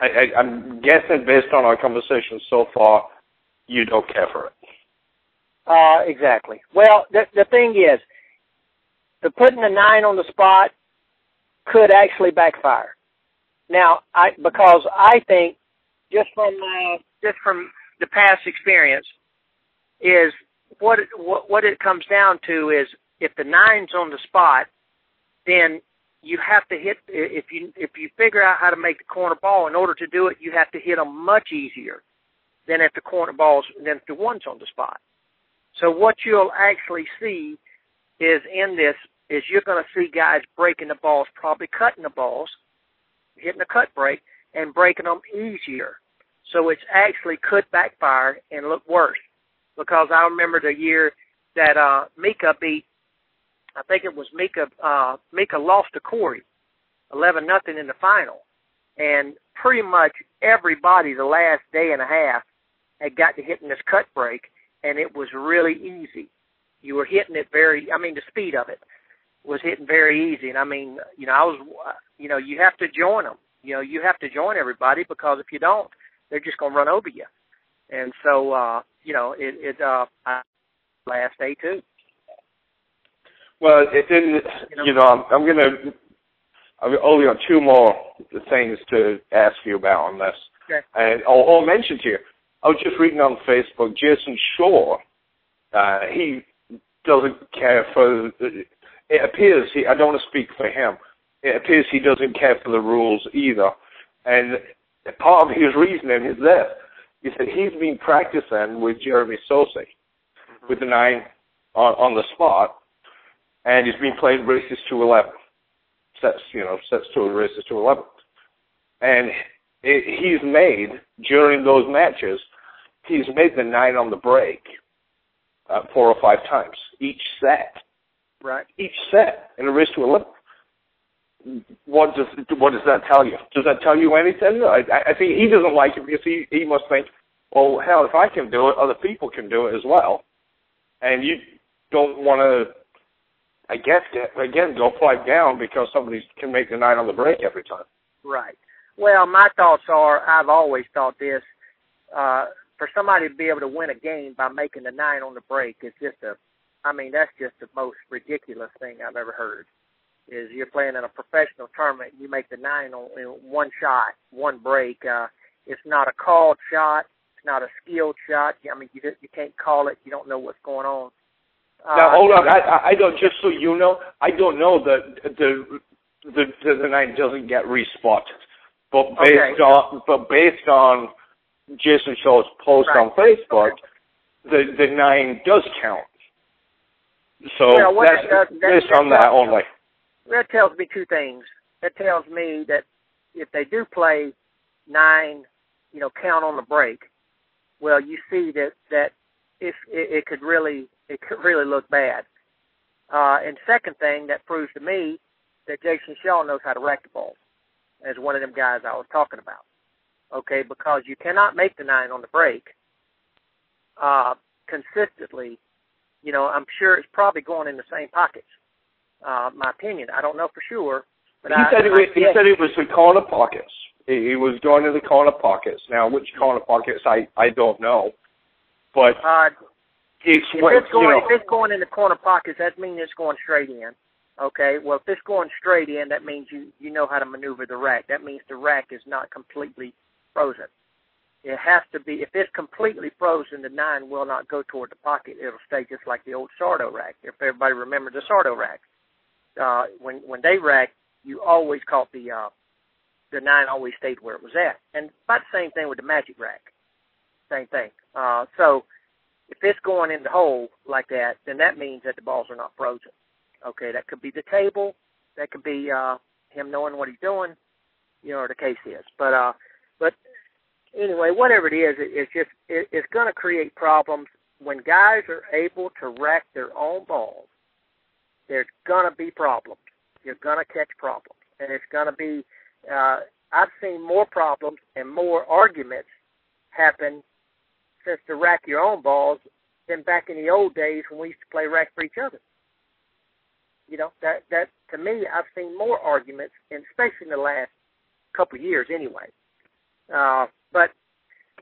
I, I, I'm guessing based on our conversation so far, you don't care for it. Uh, exactly. Well, the the thing is, the putting the nine on the spot could actually backfire. Now, I because I think just from uh, just from the past experience is what what what it comes down to is if the nine's on the spot, then you have to hit if you if you figure out how to make the corner ball. In order to do it, you have to hit them much easier than if the corner balls than if the one's on the spot. So what you'll actually see is in this is you're going to see guys breaking the balls, probably cutting the balls, hitting a cut break, and breaking them easier. So it's actually could backfire and look worse. Because I remember the year that uh Mika beat I think it was Mika uh Mika lost to Corey eleven nothing in the final. And pretty much everybody the last day and a half had got to hitting this cut break and it was really easy. You were hitting it very I mean the speed of it was hitting very easy and I mean, you know, I was you know, you have to join them. You know, you have to join everybody because if you don't, they're just going to run over you. And so, uh, you know, it, it uh, last day too. Well, it didn't. You know, I'm, I'm gonna. I've only got two more things to ask you about on this, okay. and I'll, I'll mention to you. I was just reading on Facebook. Jason Shaw, uh, he doesn't care for. It appears he. I don't want to speak for him. It appears he doesn't care for the rules either, and part of his reasoning is this. He said he's been practicing with Jeremy Sossei mm-hmm. with the nine on, on the spot, and he's been playing races to 11. Sets, you know, sets to races to 11. And it, he's made, during those matches, he's made the nine on the break uh, four or five times each set. Right. Each set in a race to 11 what does what does that tell you? Does that tell you anything? I, I think he doesn't like it because he he must think, well, hell, if I can do it, other people can do it as well, and you don't want to. I guess again go pipe down because somebody can make the nine on the break every time. Right. Well, my thoughts are I've always thought this. Uh, for somebody to be able to win a game by making the nine on the break is just a, I mean, that's just the most ridiculous thing I've ever heard is you're playing in a professional tournament. You make the nine on in one shot, one break. Uh, it's not a called shot. It's not a skilled shot. I mean, you you can't call it. You don't know what's going on. Uh, now hold on. I I don't just so you know. I don't know that the the the, the nine doesn't get respotted, but based okay. on but based on Jason Shaw's post right. on Facebook, the the nine does count. So yeah, that's that, that, based on that only that tells me two things. That tells me that if they do play nine, you know, count on the break, well, you see that that if it, it could really it could really look bad. Uh, and second thing that proves to me that Jason Shaw knows how to rack the ball, as one of them guys I was talking about. Okay, because you cannot make the nine on the break uh, consistently. You know, I'm sure it's probably going in the same pockets uh, my opinion. I don't know for sure. But he I, said it was, I he said it was the corner pockets. He, he was going to the corner pockets. Now, which corner pockets I I don't know, but uh, it's if what it's going you know. if it's going in the corner pockets, that means it's going straight in. Okay, well if it's going straight in, that means you you know how to maneuver the rack. That means the rack is not completely frozen. It has to be. If it's completely frozen, the nine will not go toward the pocket. It'll stay just like the old Sardo rack. If everybody remembers the Sardo rack, uh, when when they racked, you always caught the uh, the nine always stayed where it was at, and about the same thing with the magic rack, same thing. Uh, so if it's going in the hole like that, then that means that the balls are not frozen. Okay, that could be the table, that could be uh, him knowing what he's doing, you know, or the case is. But uh, but anyway, whatever it is, it, it's just it, it's going to create problems when guys are able to rack their own balls there's gonna be problems. You're gonna catch problems, and it's gonna be. Uh, I've seen more problems and more arguments happen since to rack your own balls than back in the old days when we used to play rack for each other. You know that that to me, I've seen more arguments, and especially in the last couple of years, anyway. Uh, but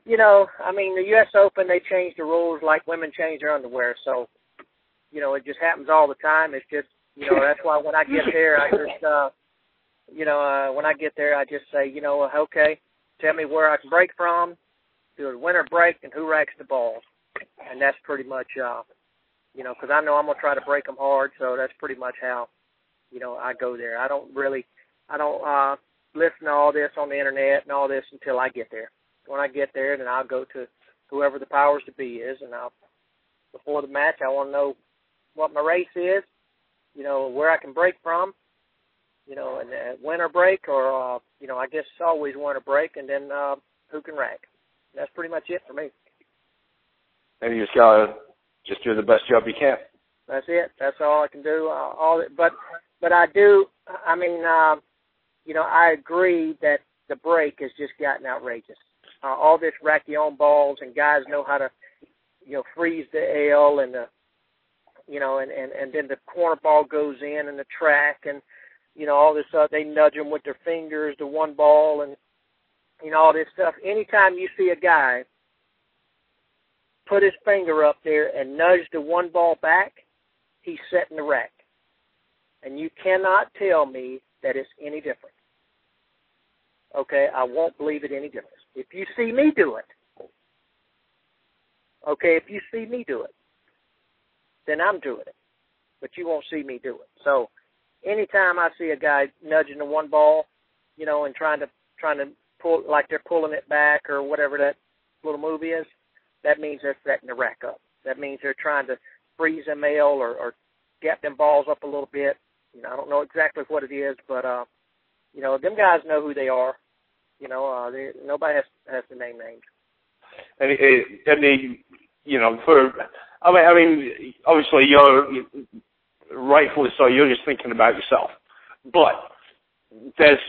you know, I mean, the U.S. Open they change the rules like women change their underwear, so you know, it just happens all the time. It's just You know, that's why when I get there, I just, uh, you know, uh, when I get there, I just say, you know, okay, tell me where I can break from, do a winner break, and who racks the ball, and that's pretty much, uh, you know, because I know I'm gonna try to break them hard, so that's pretty much how, you know, I go there. I don't really, I don't uh, listen to all this on the internet and all this until I get there. When I get there, then I'll go to whoever the powers to be is, and I'll before the match, I want to know what my race is, you know, where I can break from, you know, and uh, win or break, or uh, you know, I guess always win or break, and then uh, who can rack. That's pretty much it for me. And you just gotta just do the best job you can. That's it. That's all I can do. Uh, all, that, but but I do. I mean, uh, you know, I agree that the break has just gotten outrageous. Uh, all this racky on balls and guys know how to, you know, freeze the L and the, you know, and and and then the corner ball goes in and the track and, you know, all this stuff. They nudge them with their fingers, the one ball, and you know all this stuff. Anytime you see a guy put his finger up there and nudge the one ball back, he's setting the rack. And you cannot tell me that it's any different. Okay, I won't believe it any different. If you see me do it, okay, if you see me do it, then I'm doing it. But you won't see me do it. So anytime I see a guy nudging the one ball, you know, and trying to trying to pull like they're pulling it back or whatever that little move is, that means they're setting the rack up. That means they're trying to freeze them male or, or get them balls up a little bit. You know, I don't know exactly what it is, but uh, you know, them guys know who they are. You know, uh, they, nobody has has to name names. And and they, you know, for I mean, I mean, obviously you're rightfully so. You're just thinking about yourself, but there's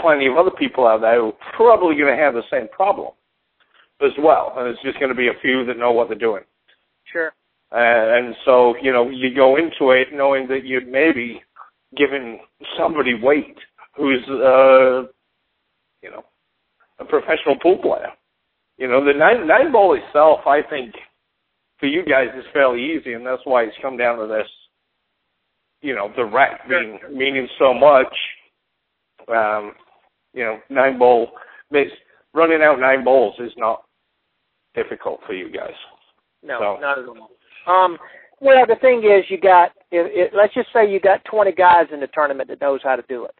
plenty of other people out there who are probably going to have the same problem as well, and it's just going to be a few that know what they're doing. Sure. Uh, and so, you know, you go into it knowing that you're maybe giving somebody weight who's, uh, you know, a professional pool player. You know, the nine nine ball itself, I think, for you guys is fairly easy, and that's why it's come down to this. You know, the rack being meaning so much. Um, you know, nine ball, running out nine balls is not difficult for you guys. No, So- not at all. Um, well, the thing is, you got. If, if, let's just say you got 20 guys in the tournament that knows how to do it.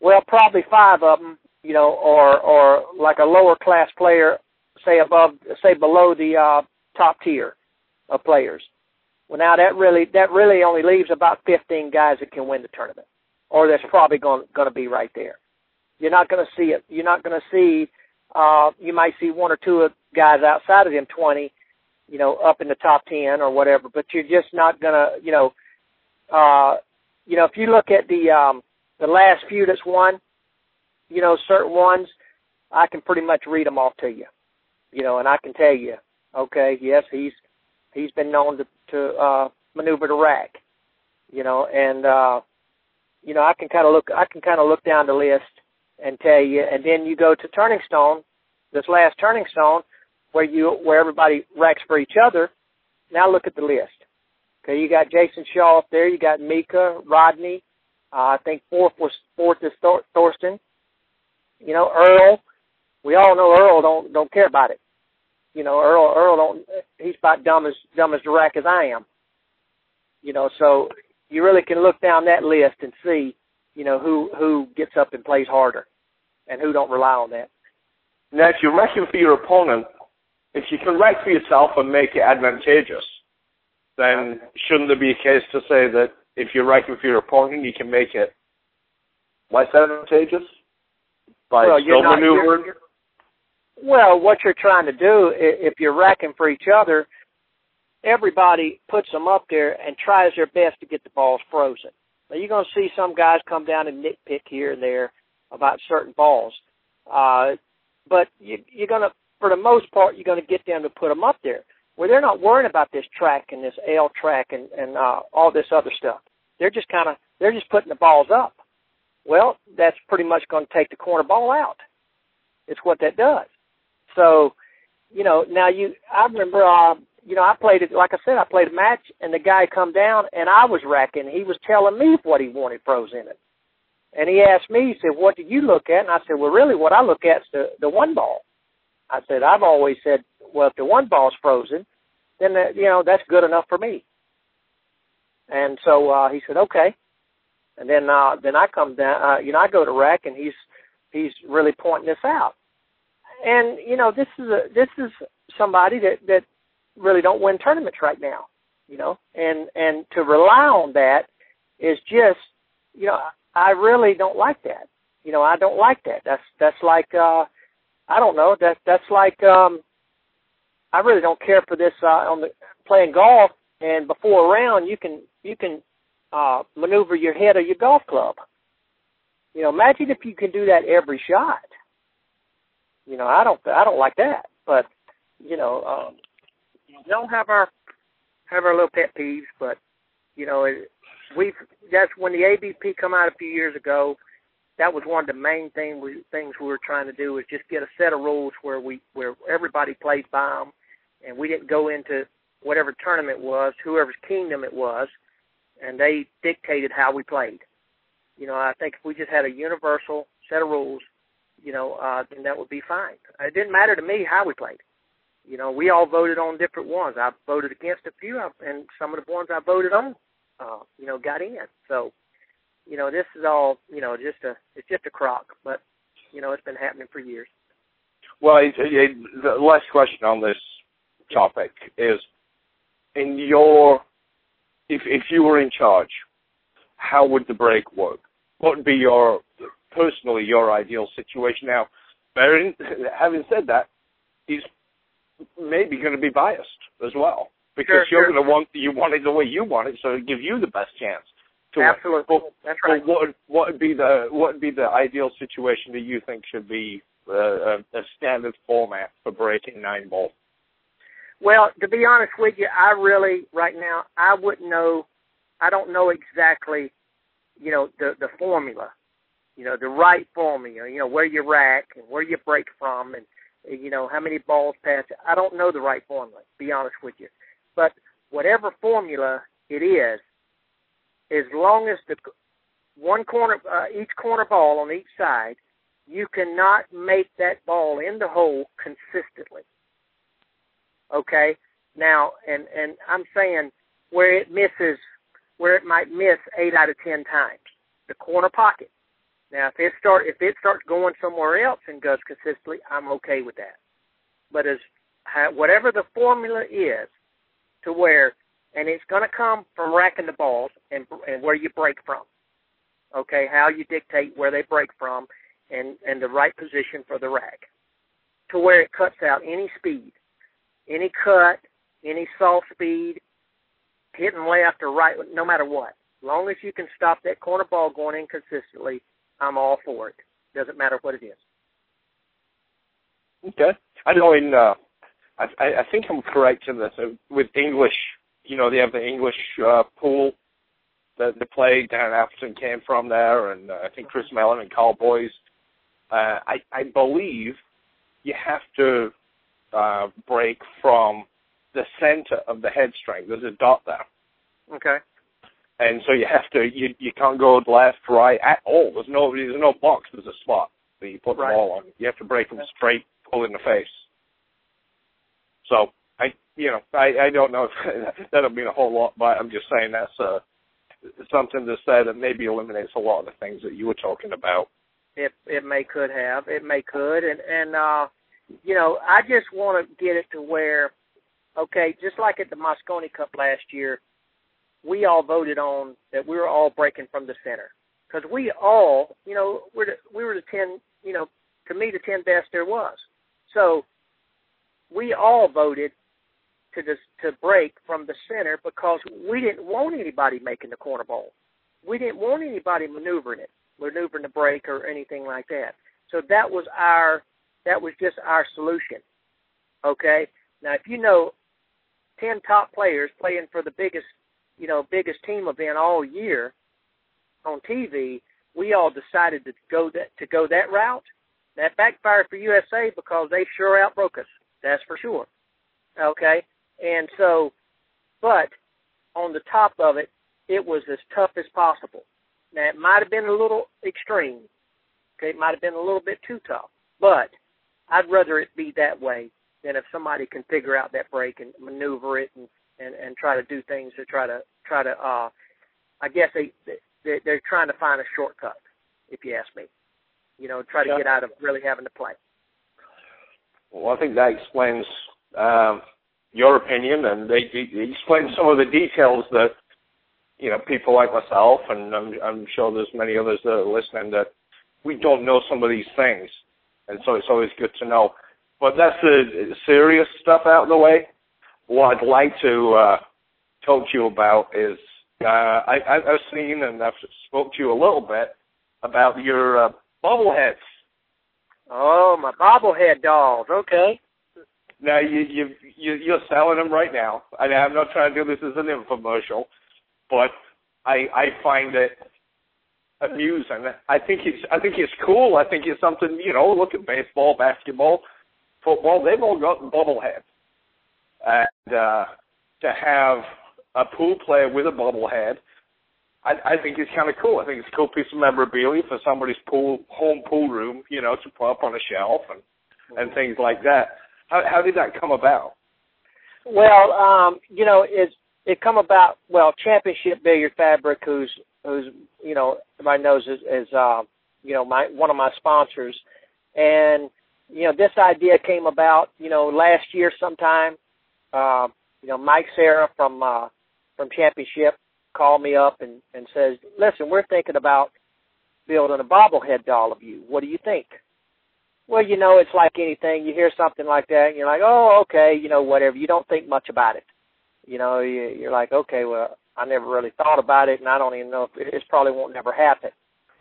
Well, probably five of them, you know, or or like a lower class player, say above, say below the uh, top tier of players. Well, now that really that really only leaves about 15 guys that can win the tournament, or that's probably going going to be right there. You're not going to see it. You're not going to see. Uh, you might see one or two guys outside of them 20 you know, up in the top ten or whatever, but you're just not gonna, you know, uh, you know, if you look at the um, the last few that's won, you know, certain ones, I can pretty much read them off to you, you know, and I can tell you, okay, yes, he's he's been known to to uh, maneuver the rack, you know, and uh, you know, I can kind of look, I can kind of look down the list and tell you, and then you go to Turning Stone, this last Turning Stone where you where everybody racks for each other. Now look at the list. Okay, you got Jason Shaw up there. You got Mika, Rodney. Uh, I think fourth was fourth is Thor- Thorsten. You know Earl. We all know Earl don't don't care about it. You know Earl Earl don't. He's about dumb as dumb as the rack as I am. You know, so you really can look down that list and see, you know, who who gets up and plays harder, and who don't rely on that. Now, if you're racking for your opponent, if you can rack for yourself and make it advantageous, then shouldn't there be a case to say that if you're racking for your opponent, you can make it less advantageous by Well, you're not- you're- you're- Well, what you're trying to do, if you're racking for each other, everybody puts them up there and tries their best to get the balls frozen. Now you're going to see some guys come down and nitpick here and there about certain balls, uh, but you, you're going to, for the most part, you're going to get them to put them up there where they're not worrying about this track and this L track and and uh, all this other stuff. They're just kind of they're just putting the balls up. Well, that's pretty much going to take the corner ball out. It's what that does. So, you know, now you, I remember, uh, you know, I played it like I said, I played a match, and the guy come down, and I was racking. He was telling me what he wanted froze in it, and he asked me, he said, "What did you look at?" And I said, "Well, really, what I look at is the the one ball." I said, "I've always said, well, if the one ball's frozen, then that, you know that's good enough for me." And so uh, he said, "Okay." And then uh, then I come down, uh, you know, I go to rack, and he's he's really pointing this out. And you know, this is a this is somebody that that really don't win tournaments right now, you know, and and to rely on that is just, you know, I really don't like that. You know, I don't like that. That's that's like uh I don't know, that that's like um I really don't care for this uh on the playing golf and before a round you can you can uh maneuver your head of your golf club. You know, imagine if you can do that every shot. You know, I don't I don't like that. But, you know, um we don't have our have our little pet peeves, but you know, it, we've that's when the ABP come out a few years ago. That was one of the main thing we, things we were trying to do is just get a set of rules where we where everybody plays by them, and we didn't go into whatever tournament was, whoever's kingdom it was, and they dictated how we played. You know, I think if we just had a universal set of rules, you know, uh, then that would be fine. It didn't matter to me how we played you know, we all voted on different ones. I voted against a few, and some of the ones I voted on, uh, you know, got in. So, you know, this is all, you know, just a, it's just a crock, but you know, it's been happening for years. Well, it, it, the last question on this topic is, in your, if if you were in charge, how would the break work? What would be your personally your ideal situation? Now, [laughs] having said that, these maybe going to be biased as well because sure, you're sure. going to want you want it the way you want it, so it gives you the best chance. To Absolutely, win. But, that's right. But what what would be the what would be the ideal situation that you think should be uh, a, a standard format for breaking nine ball? Well, to be honest with you, I really right now I wouldn't know. I don't know exactly, you know, the the formula, you know, the right formula. You know, where you rack and where you break from, and you know, how many balls pass. I don't know the right formula, to be honest with you. But whatever formula it is, as long as the one corner, uh, each corner ball on each side, you cannot make that ball in the hole consistently. Okay? Now, and, and I'm saying where it misses, where it might miss eight out of ten times, the corner pocket. Now, if it start if it starts going somewhere else and goes consistently, I'm okay with that. But as whatever the formula is, to where, and it's going to come from racking the balls and and where you break from. Okay, how you dictate where they break from, and and the right position for the rack, to where it cuts out any speed, any cut, any soft speed, hitting left or right, no matter what. As long as you can stop that corner ball going in consistently, I'm all for it. Doesn't matter what it is. Okay. I know in uh, I I think I'm correct in this. Uh, with English, you know, they have the English uh, pool that they play. Darren Appleton came from there, and uh, I think Chris Melling and Karl Boyes. Uh, I I believe you have to uh, break from the center of the head string. There's a dot there. Okay and so you have to you you can't go left right at all. There's no there's no box. There's a spot that you put right. the ball on. You have to break them straight, pull in the face. So I you know I I don't know if [laughs] that'll mean a whole lot, but I'm just saying that's uh something to say that maybe eliminates a lot of the things that you were talking about. It it may could have it may could and and uh you know I just want to get it to where okay just like at the Mosconi Cup last year we all voted on that we were all breaking from the center because we all, you know, we're the, we were the ten, you know, to me the ten best there was. So we all voted to just to break from the center because we didn't want anybody making the corner ball. We didn't want anybody maneuvering it, maneuvering the break or anything like that. So that was our that was just our solution. Okay. Now if you know ten top players playing for the biggest you know, biggest team event all year on TV, we all decided to go that to go that route. That backfired for USA because they sure outbroke us. That's for sure. Okay, And so, but on the top of it, it was as tough as possible. Now it might have been a little extreme. Okay, it might have been a little bit too tough, but I'd rather it be that way than if somebody can figure out that break and maneuver it and and and try to do things to try to try to. uh I guess they, they they're trying to find a shortcut, if you ask me. You know, try to Yeah. get out of really having to play. Well, I think that explains um, your opinion, and they, they they explain some of the details that you know people like myself, and I'm, I'm sure there's many others that are listening that we don't know some of these things, and so it's always good to know. But that's the serious stuff out of the way. What I'd like to uh, talk to you about is uh, I, I, I've seen and I've spoke to you a little bit about your uh, bobbleheads. Oh, my bobblehead dolls. Okay. Now you you you you're selling them right now. I I'm not trying to do this as an infomercial, but I I find it amusing. I think it's I think it's cool. I think it's something you know. Look at baseball, basketball, football. They've all got bobbleheads, and uh, to have a pool player with a bobblehead, I, I think it's kind of cool. I think it's a cool piece of memorabilia for somebody's pool home pool room, you know, to put up on a shelf and and things like that. How how did that come about? Well, um, you know, it's it come about well, Championship Billiard Fabric, who's who's you know everybody knows is, is uh, you know my one of my sponsors, and you know this idea came about you know last year sometime. Uh, you know, Mike Sarah from uh, from Championship called me up and and says, "Listen, we're thinking about building a bobblehead doll of you. What do you think?" Well, you know, it's like anything. You hear something like that, and you're like, "Oh, okay," you know, whatever. You don't think much about it. You know, you, you're like, "Okay, well, I never really thought about it, and I don't even know if it, it probably won't never happen."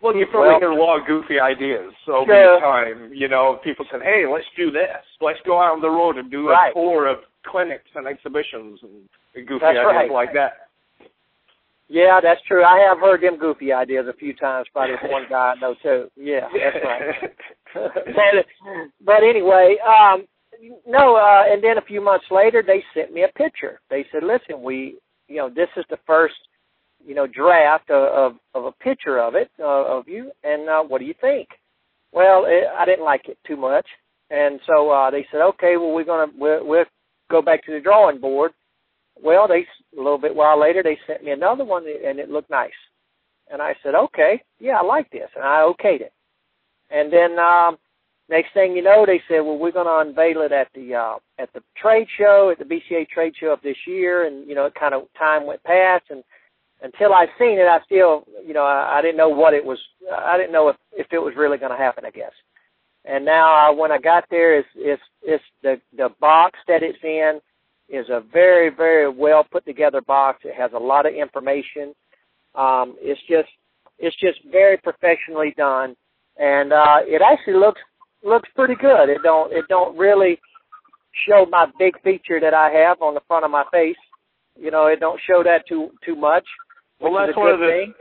Well, you probably Well- get a lot of goofy ideas over Sure. the time. You know, people said, "Hey, let's do this. Let's go out on the road and do a tour of clinics and exhibitions and, and goofy That's ideas right. like that." Yeah, that's true. I have heard them goofy ideas a few times by this one guy I know too. Yeah, that's right. [laughs] but, but anyway, um, no, uh, and then a few months later, they sent me a picture. They said, "Listen, we, you know, this is the first, you know, draft of of, of a picture of it uh, of you, and uh, what do you think?" Well, it, I didn't like it too much, and so uh, they said, "Okay, well, we're gonna we'll, we'll go back to the drawing board." Well, they a little bit while later they sent me another one, and it looked nice, and I said, "Okay, yeah, I like this," and I okayed it. And then um, next thing you know, they said, "Well, we're going to unveil it at the uh, at the trade show, at the BCA trade show of this year." And you know, it kind of time went past, and until I seen it, I still, you know, I, I didn't know what it was. I didn't know if if it was really going to happen. I guess. And now, uh, when I got there, it's it's it's the the box that it's in is a very very well put together box. It has a lot of information. Um, it's just it's just very professionally done, and uh, it actually looks looks pretty good. It don't it don't really show my big feature that I have on the front of my face. You know, it don't show that too too much. Well, that's one of the thing.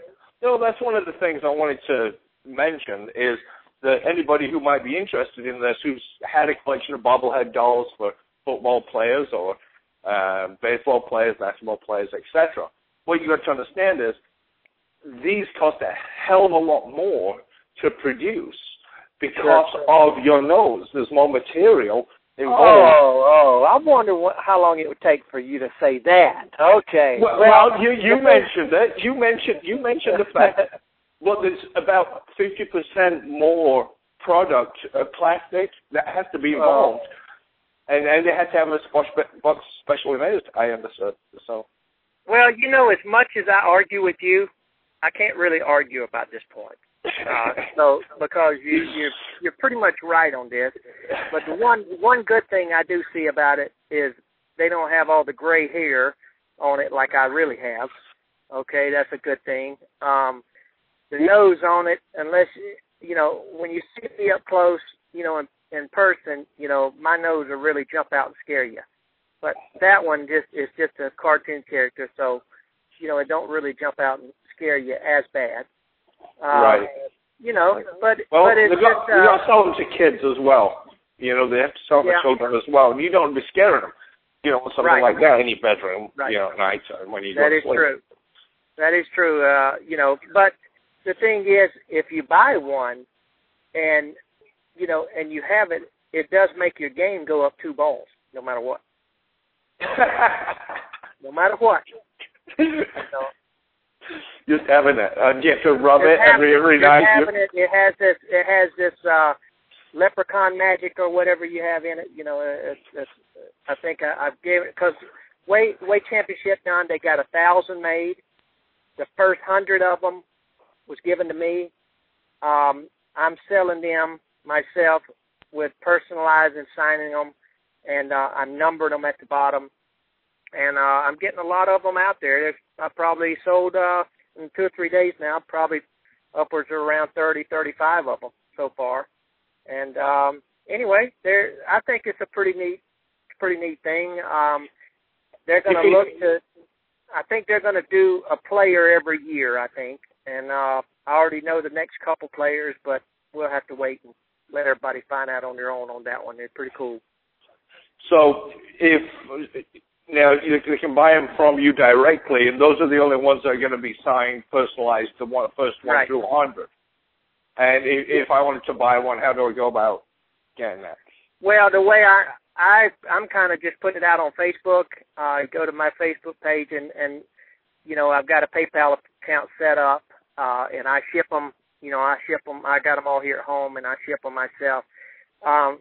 no, that's one of the things I wanted to mention is that anybody who might be interested in this, who's had a collection of bobblehead dolls for football players or uh, baseball players, basketball players, etc. What you got to understand is these cost a hell of a lot more to produce because of your nose. There's more material involved. Oh, oh! I wonder what, how long it would take for you to say that. Okay. Well, well, you you mentioned it. You mentioned you mentioned the fact. [laughs] well, there's about fifty percent more product uh, plastic that has to be involved, and and they had to have a special box specially made. I understood. So Well, you know, as much as I argue with you, I can't really argue about this point. Uh, so because you you're you're pretty much right on this. But the one one good thing I do see about it is they don't have all the gray hair on it like I really have. Okay, that's a good thing. Um, the nose on it, unless you know when you see me up close, you know in in person, you know my nose will really jump out and scare you. But that one just is just a cartoon character, so you know it don't really jump out and scare you as bad. Uh, Right. You know, but well, but it's they got just you got uh, to sell them to kids as well. You know, they have to sell them Yeah. to children as well, and you don't be scaring them. you know, something Right. like that in your bedroom, Right. you know, at night time when you go to is That is true. That is true. Uh, you know, but the thing is, if you buy one, and you know, and you have it, it does make your game go up two balls, no matter what. [laughs] No matter what. [laughs] You know, [laughs] Just having it, you have to rub it every every night. it, it has this. It has this uh, leprechaun magic or whatever you have in it. You know, it's, it's, I think I, I gave it because way way championship done. They got a thousand made. The first hundred of them was given to me. Um, I'm selling them myself with personalized and signing them, and uh, I'm numbering them at the bottom. And uh, I'm getting a lot of them out there. There's, I probably sold uh, in two or three days now, probably upwards of around 30, 35 of them so far. And um, anyway, there, I think it's a pretty neat, pretty neat thing. Um, they're going to look to. I think they're going to do a player every year. I think, and uh, I already know the next couple players, but we'll have to wait and let everybody find out on their own on that one. They're pretty cool. So if now you, you can buy them from you directly, and those are the only ones that are going to be signed, personalized, the one first one Right. through hundred. And if, if I wanted to buy one, how do I go about getting that? Well, the way I I I'm kind of just putting it out on Facebook. Uh, go to my Facebook page and and you know I've got a PayPal account set up, uh, and I ship them. You know I ship them. I got them all here at home, and I ship them myself. Um,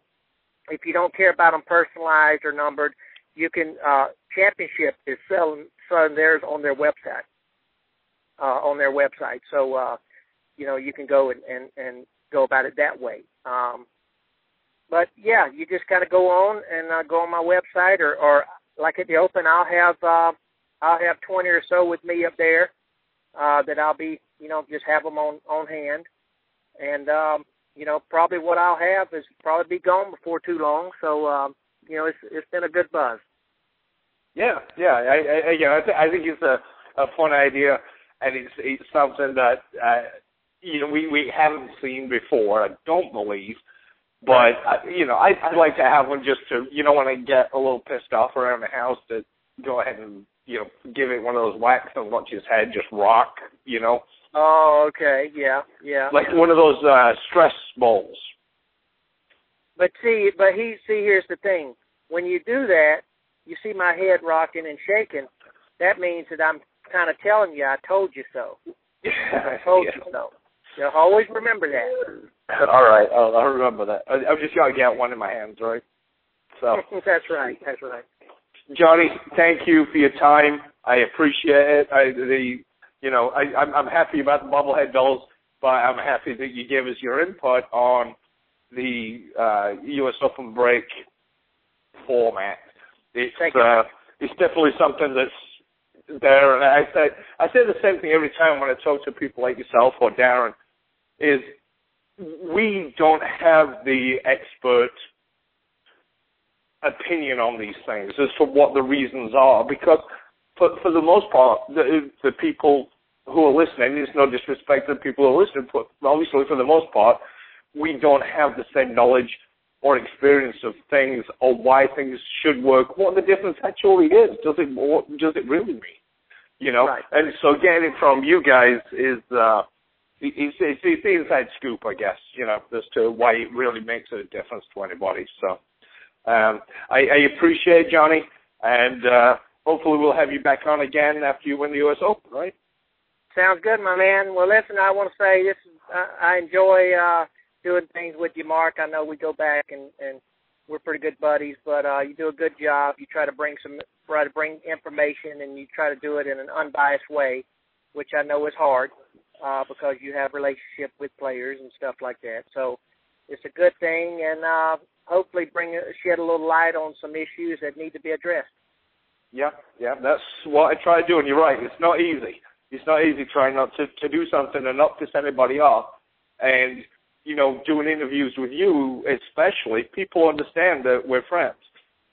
if you don't care about them personalized or numbered, you can. Uh, Championship is selling selling theirs on their website. Uh, on their website, so uh, you know you can go and and and go about it that way. Um, but yeah, you just kind of go on and uh, go on my website, or, or like at the Open, I'll have uh, I'll have twenty or so with me up there uh, that I'll be, you know, just have them on on hand, and um, you know, probably what I'll have is probably be gone before too long. So um, you know, it's it's been a good buzz. Yeah, yeah. I, I, again, I, th- I think it's a, a fun idea, and it's, it's something that uh, you know we we haven't seen before. I don't believe, but uh, you know, I I'd like to have one just to you know when I get a little pissed off around the house to go ahead and you know give it one of those whacks and watch his head just rock. You know, Oh, okay, yeah, yeah. like one of those uh stress balls. But see, but he see here's the thing. When you do that, you see my head rocking and shaking. That means that I'm kind of telling you, I told you so. I told you so. You always remember that. [laughs] All right, I'll, I'll remember that. I, I've just got to get one in my hands, right? So, [laughs] that's right. That's right. Johnny, thank you for your time. I appreciate it. I, the, you know, I, I'm, I'm happy about the bobblehead dolls, but I'm happy that you gave us your input on the uh, U.S. Open break format. It's uh, it's definitely something that's there, and I say I say the same thing every time when I talk to people like yourself or Darren. Is we don't have the expert opinion on these things as to what the reasons are because for for the most part the the people who are listening there's no disrespect to the people who are listening but obviously for the most part we don't have the same knowledge or experience of things or why things should work what the difference actually is does it what does it really mean you know Right. and so getting it from you guys is uh it's, it's, it's the inside scoop, I guess, you know, as to why it really makes a difference to anybody. So, um, I, I appreciate it, Johnny, and uh, hopefully we'll have you back on again after you win the U.S. Open, right? Sounds good, my man. Well, listen, I want to say this. Is, I, I enjoy uh, doing things with you, Mark. I know we go back and and we're pretty good buddies, but uh, you do a good job. You try to bring some, try to bring information, and you try to do it in an unbiased way, which I know is hard uh, because you have relationship with players and stuff like that. So it's a good thing, and uh, hopefully bring shed a little light on some issues that need to be addressed. Yeah, yeah, that's what I try to do, and you're right. It's not easy. It's not easy trying not to, to do something and not piss anybody off. And, you know, doing interviews with you especially, people understand that we're friends.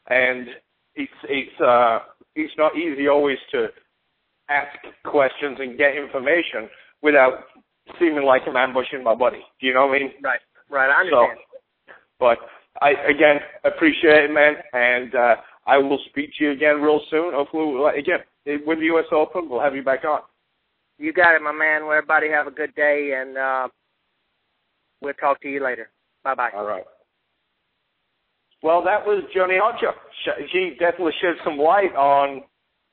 And it's it's uh it's not easy always to ask questions and get information without seeming like I'm ambushing my buddy. Do you know what I mean? Right. Right. I So, but I again appreciate it, man, and uh, I I will speak to you again real soon. Hopefully, we'll, again, with the U.S. Open, we'll have you back on. You got it, my man. Well, everybody have a good day, and uh, we'll talk to you later. Bye bye. All right. Well, that was Johnny Archer. She definitely shed some light on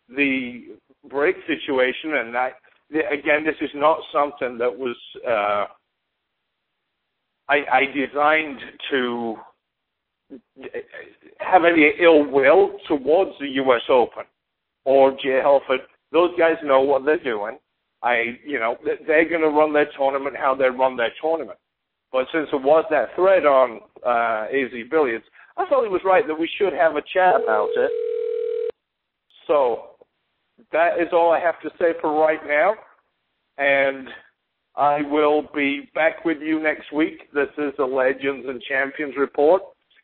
the break situation, and again, this is not something that was uh, I, I designed to have any ill will towards the U.S. Open or Jay Helfert. Those guys know what they're doing. I, you know, they're going to run their tournament how they run their tournament. But since it was that thread on uh, AZ Billiards, I thought it was right that we should have a chat about it. So that is all I have to say for right now. And I will be back with you next week. This is the Legends and Champions report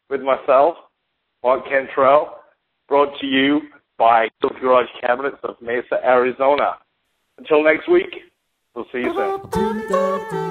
with myself, Mark Cantrell, brought to you by Silk Garage Cabinets of Mesa, Arizona. Until next week, we'll see you soon.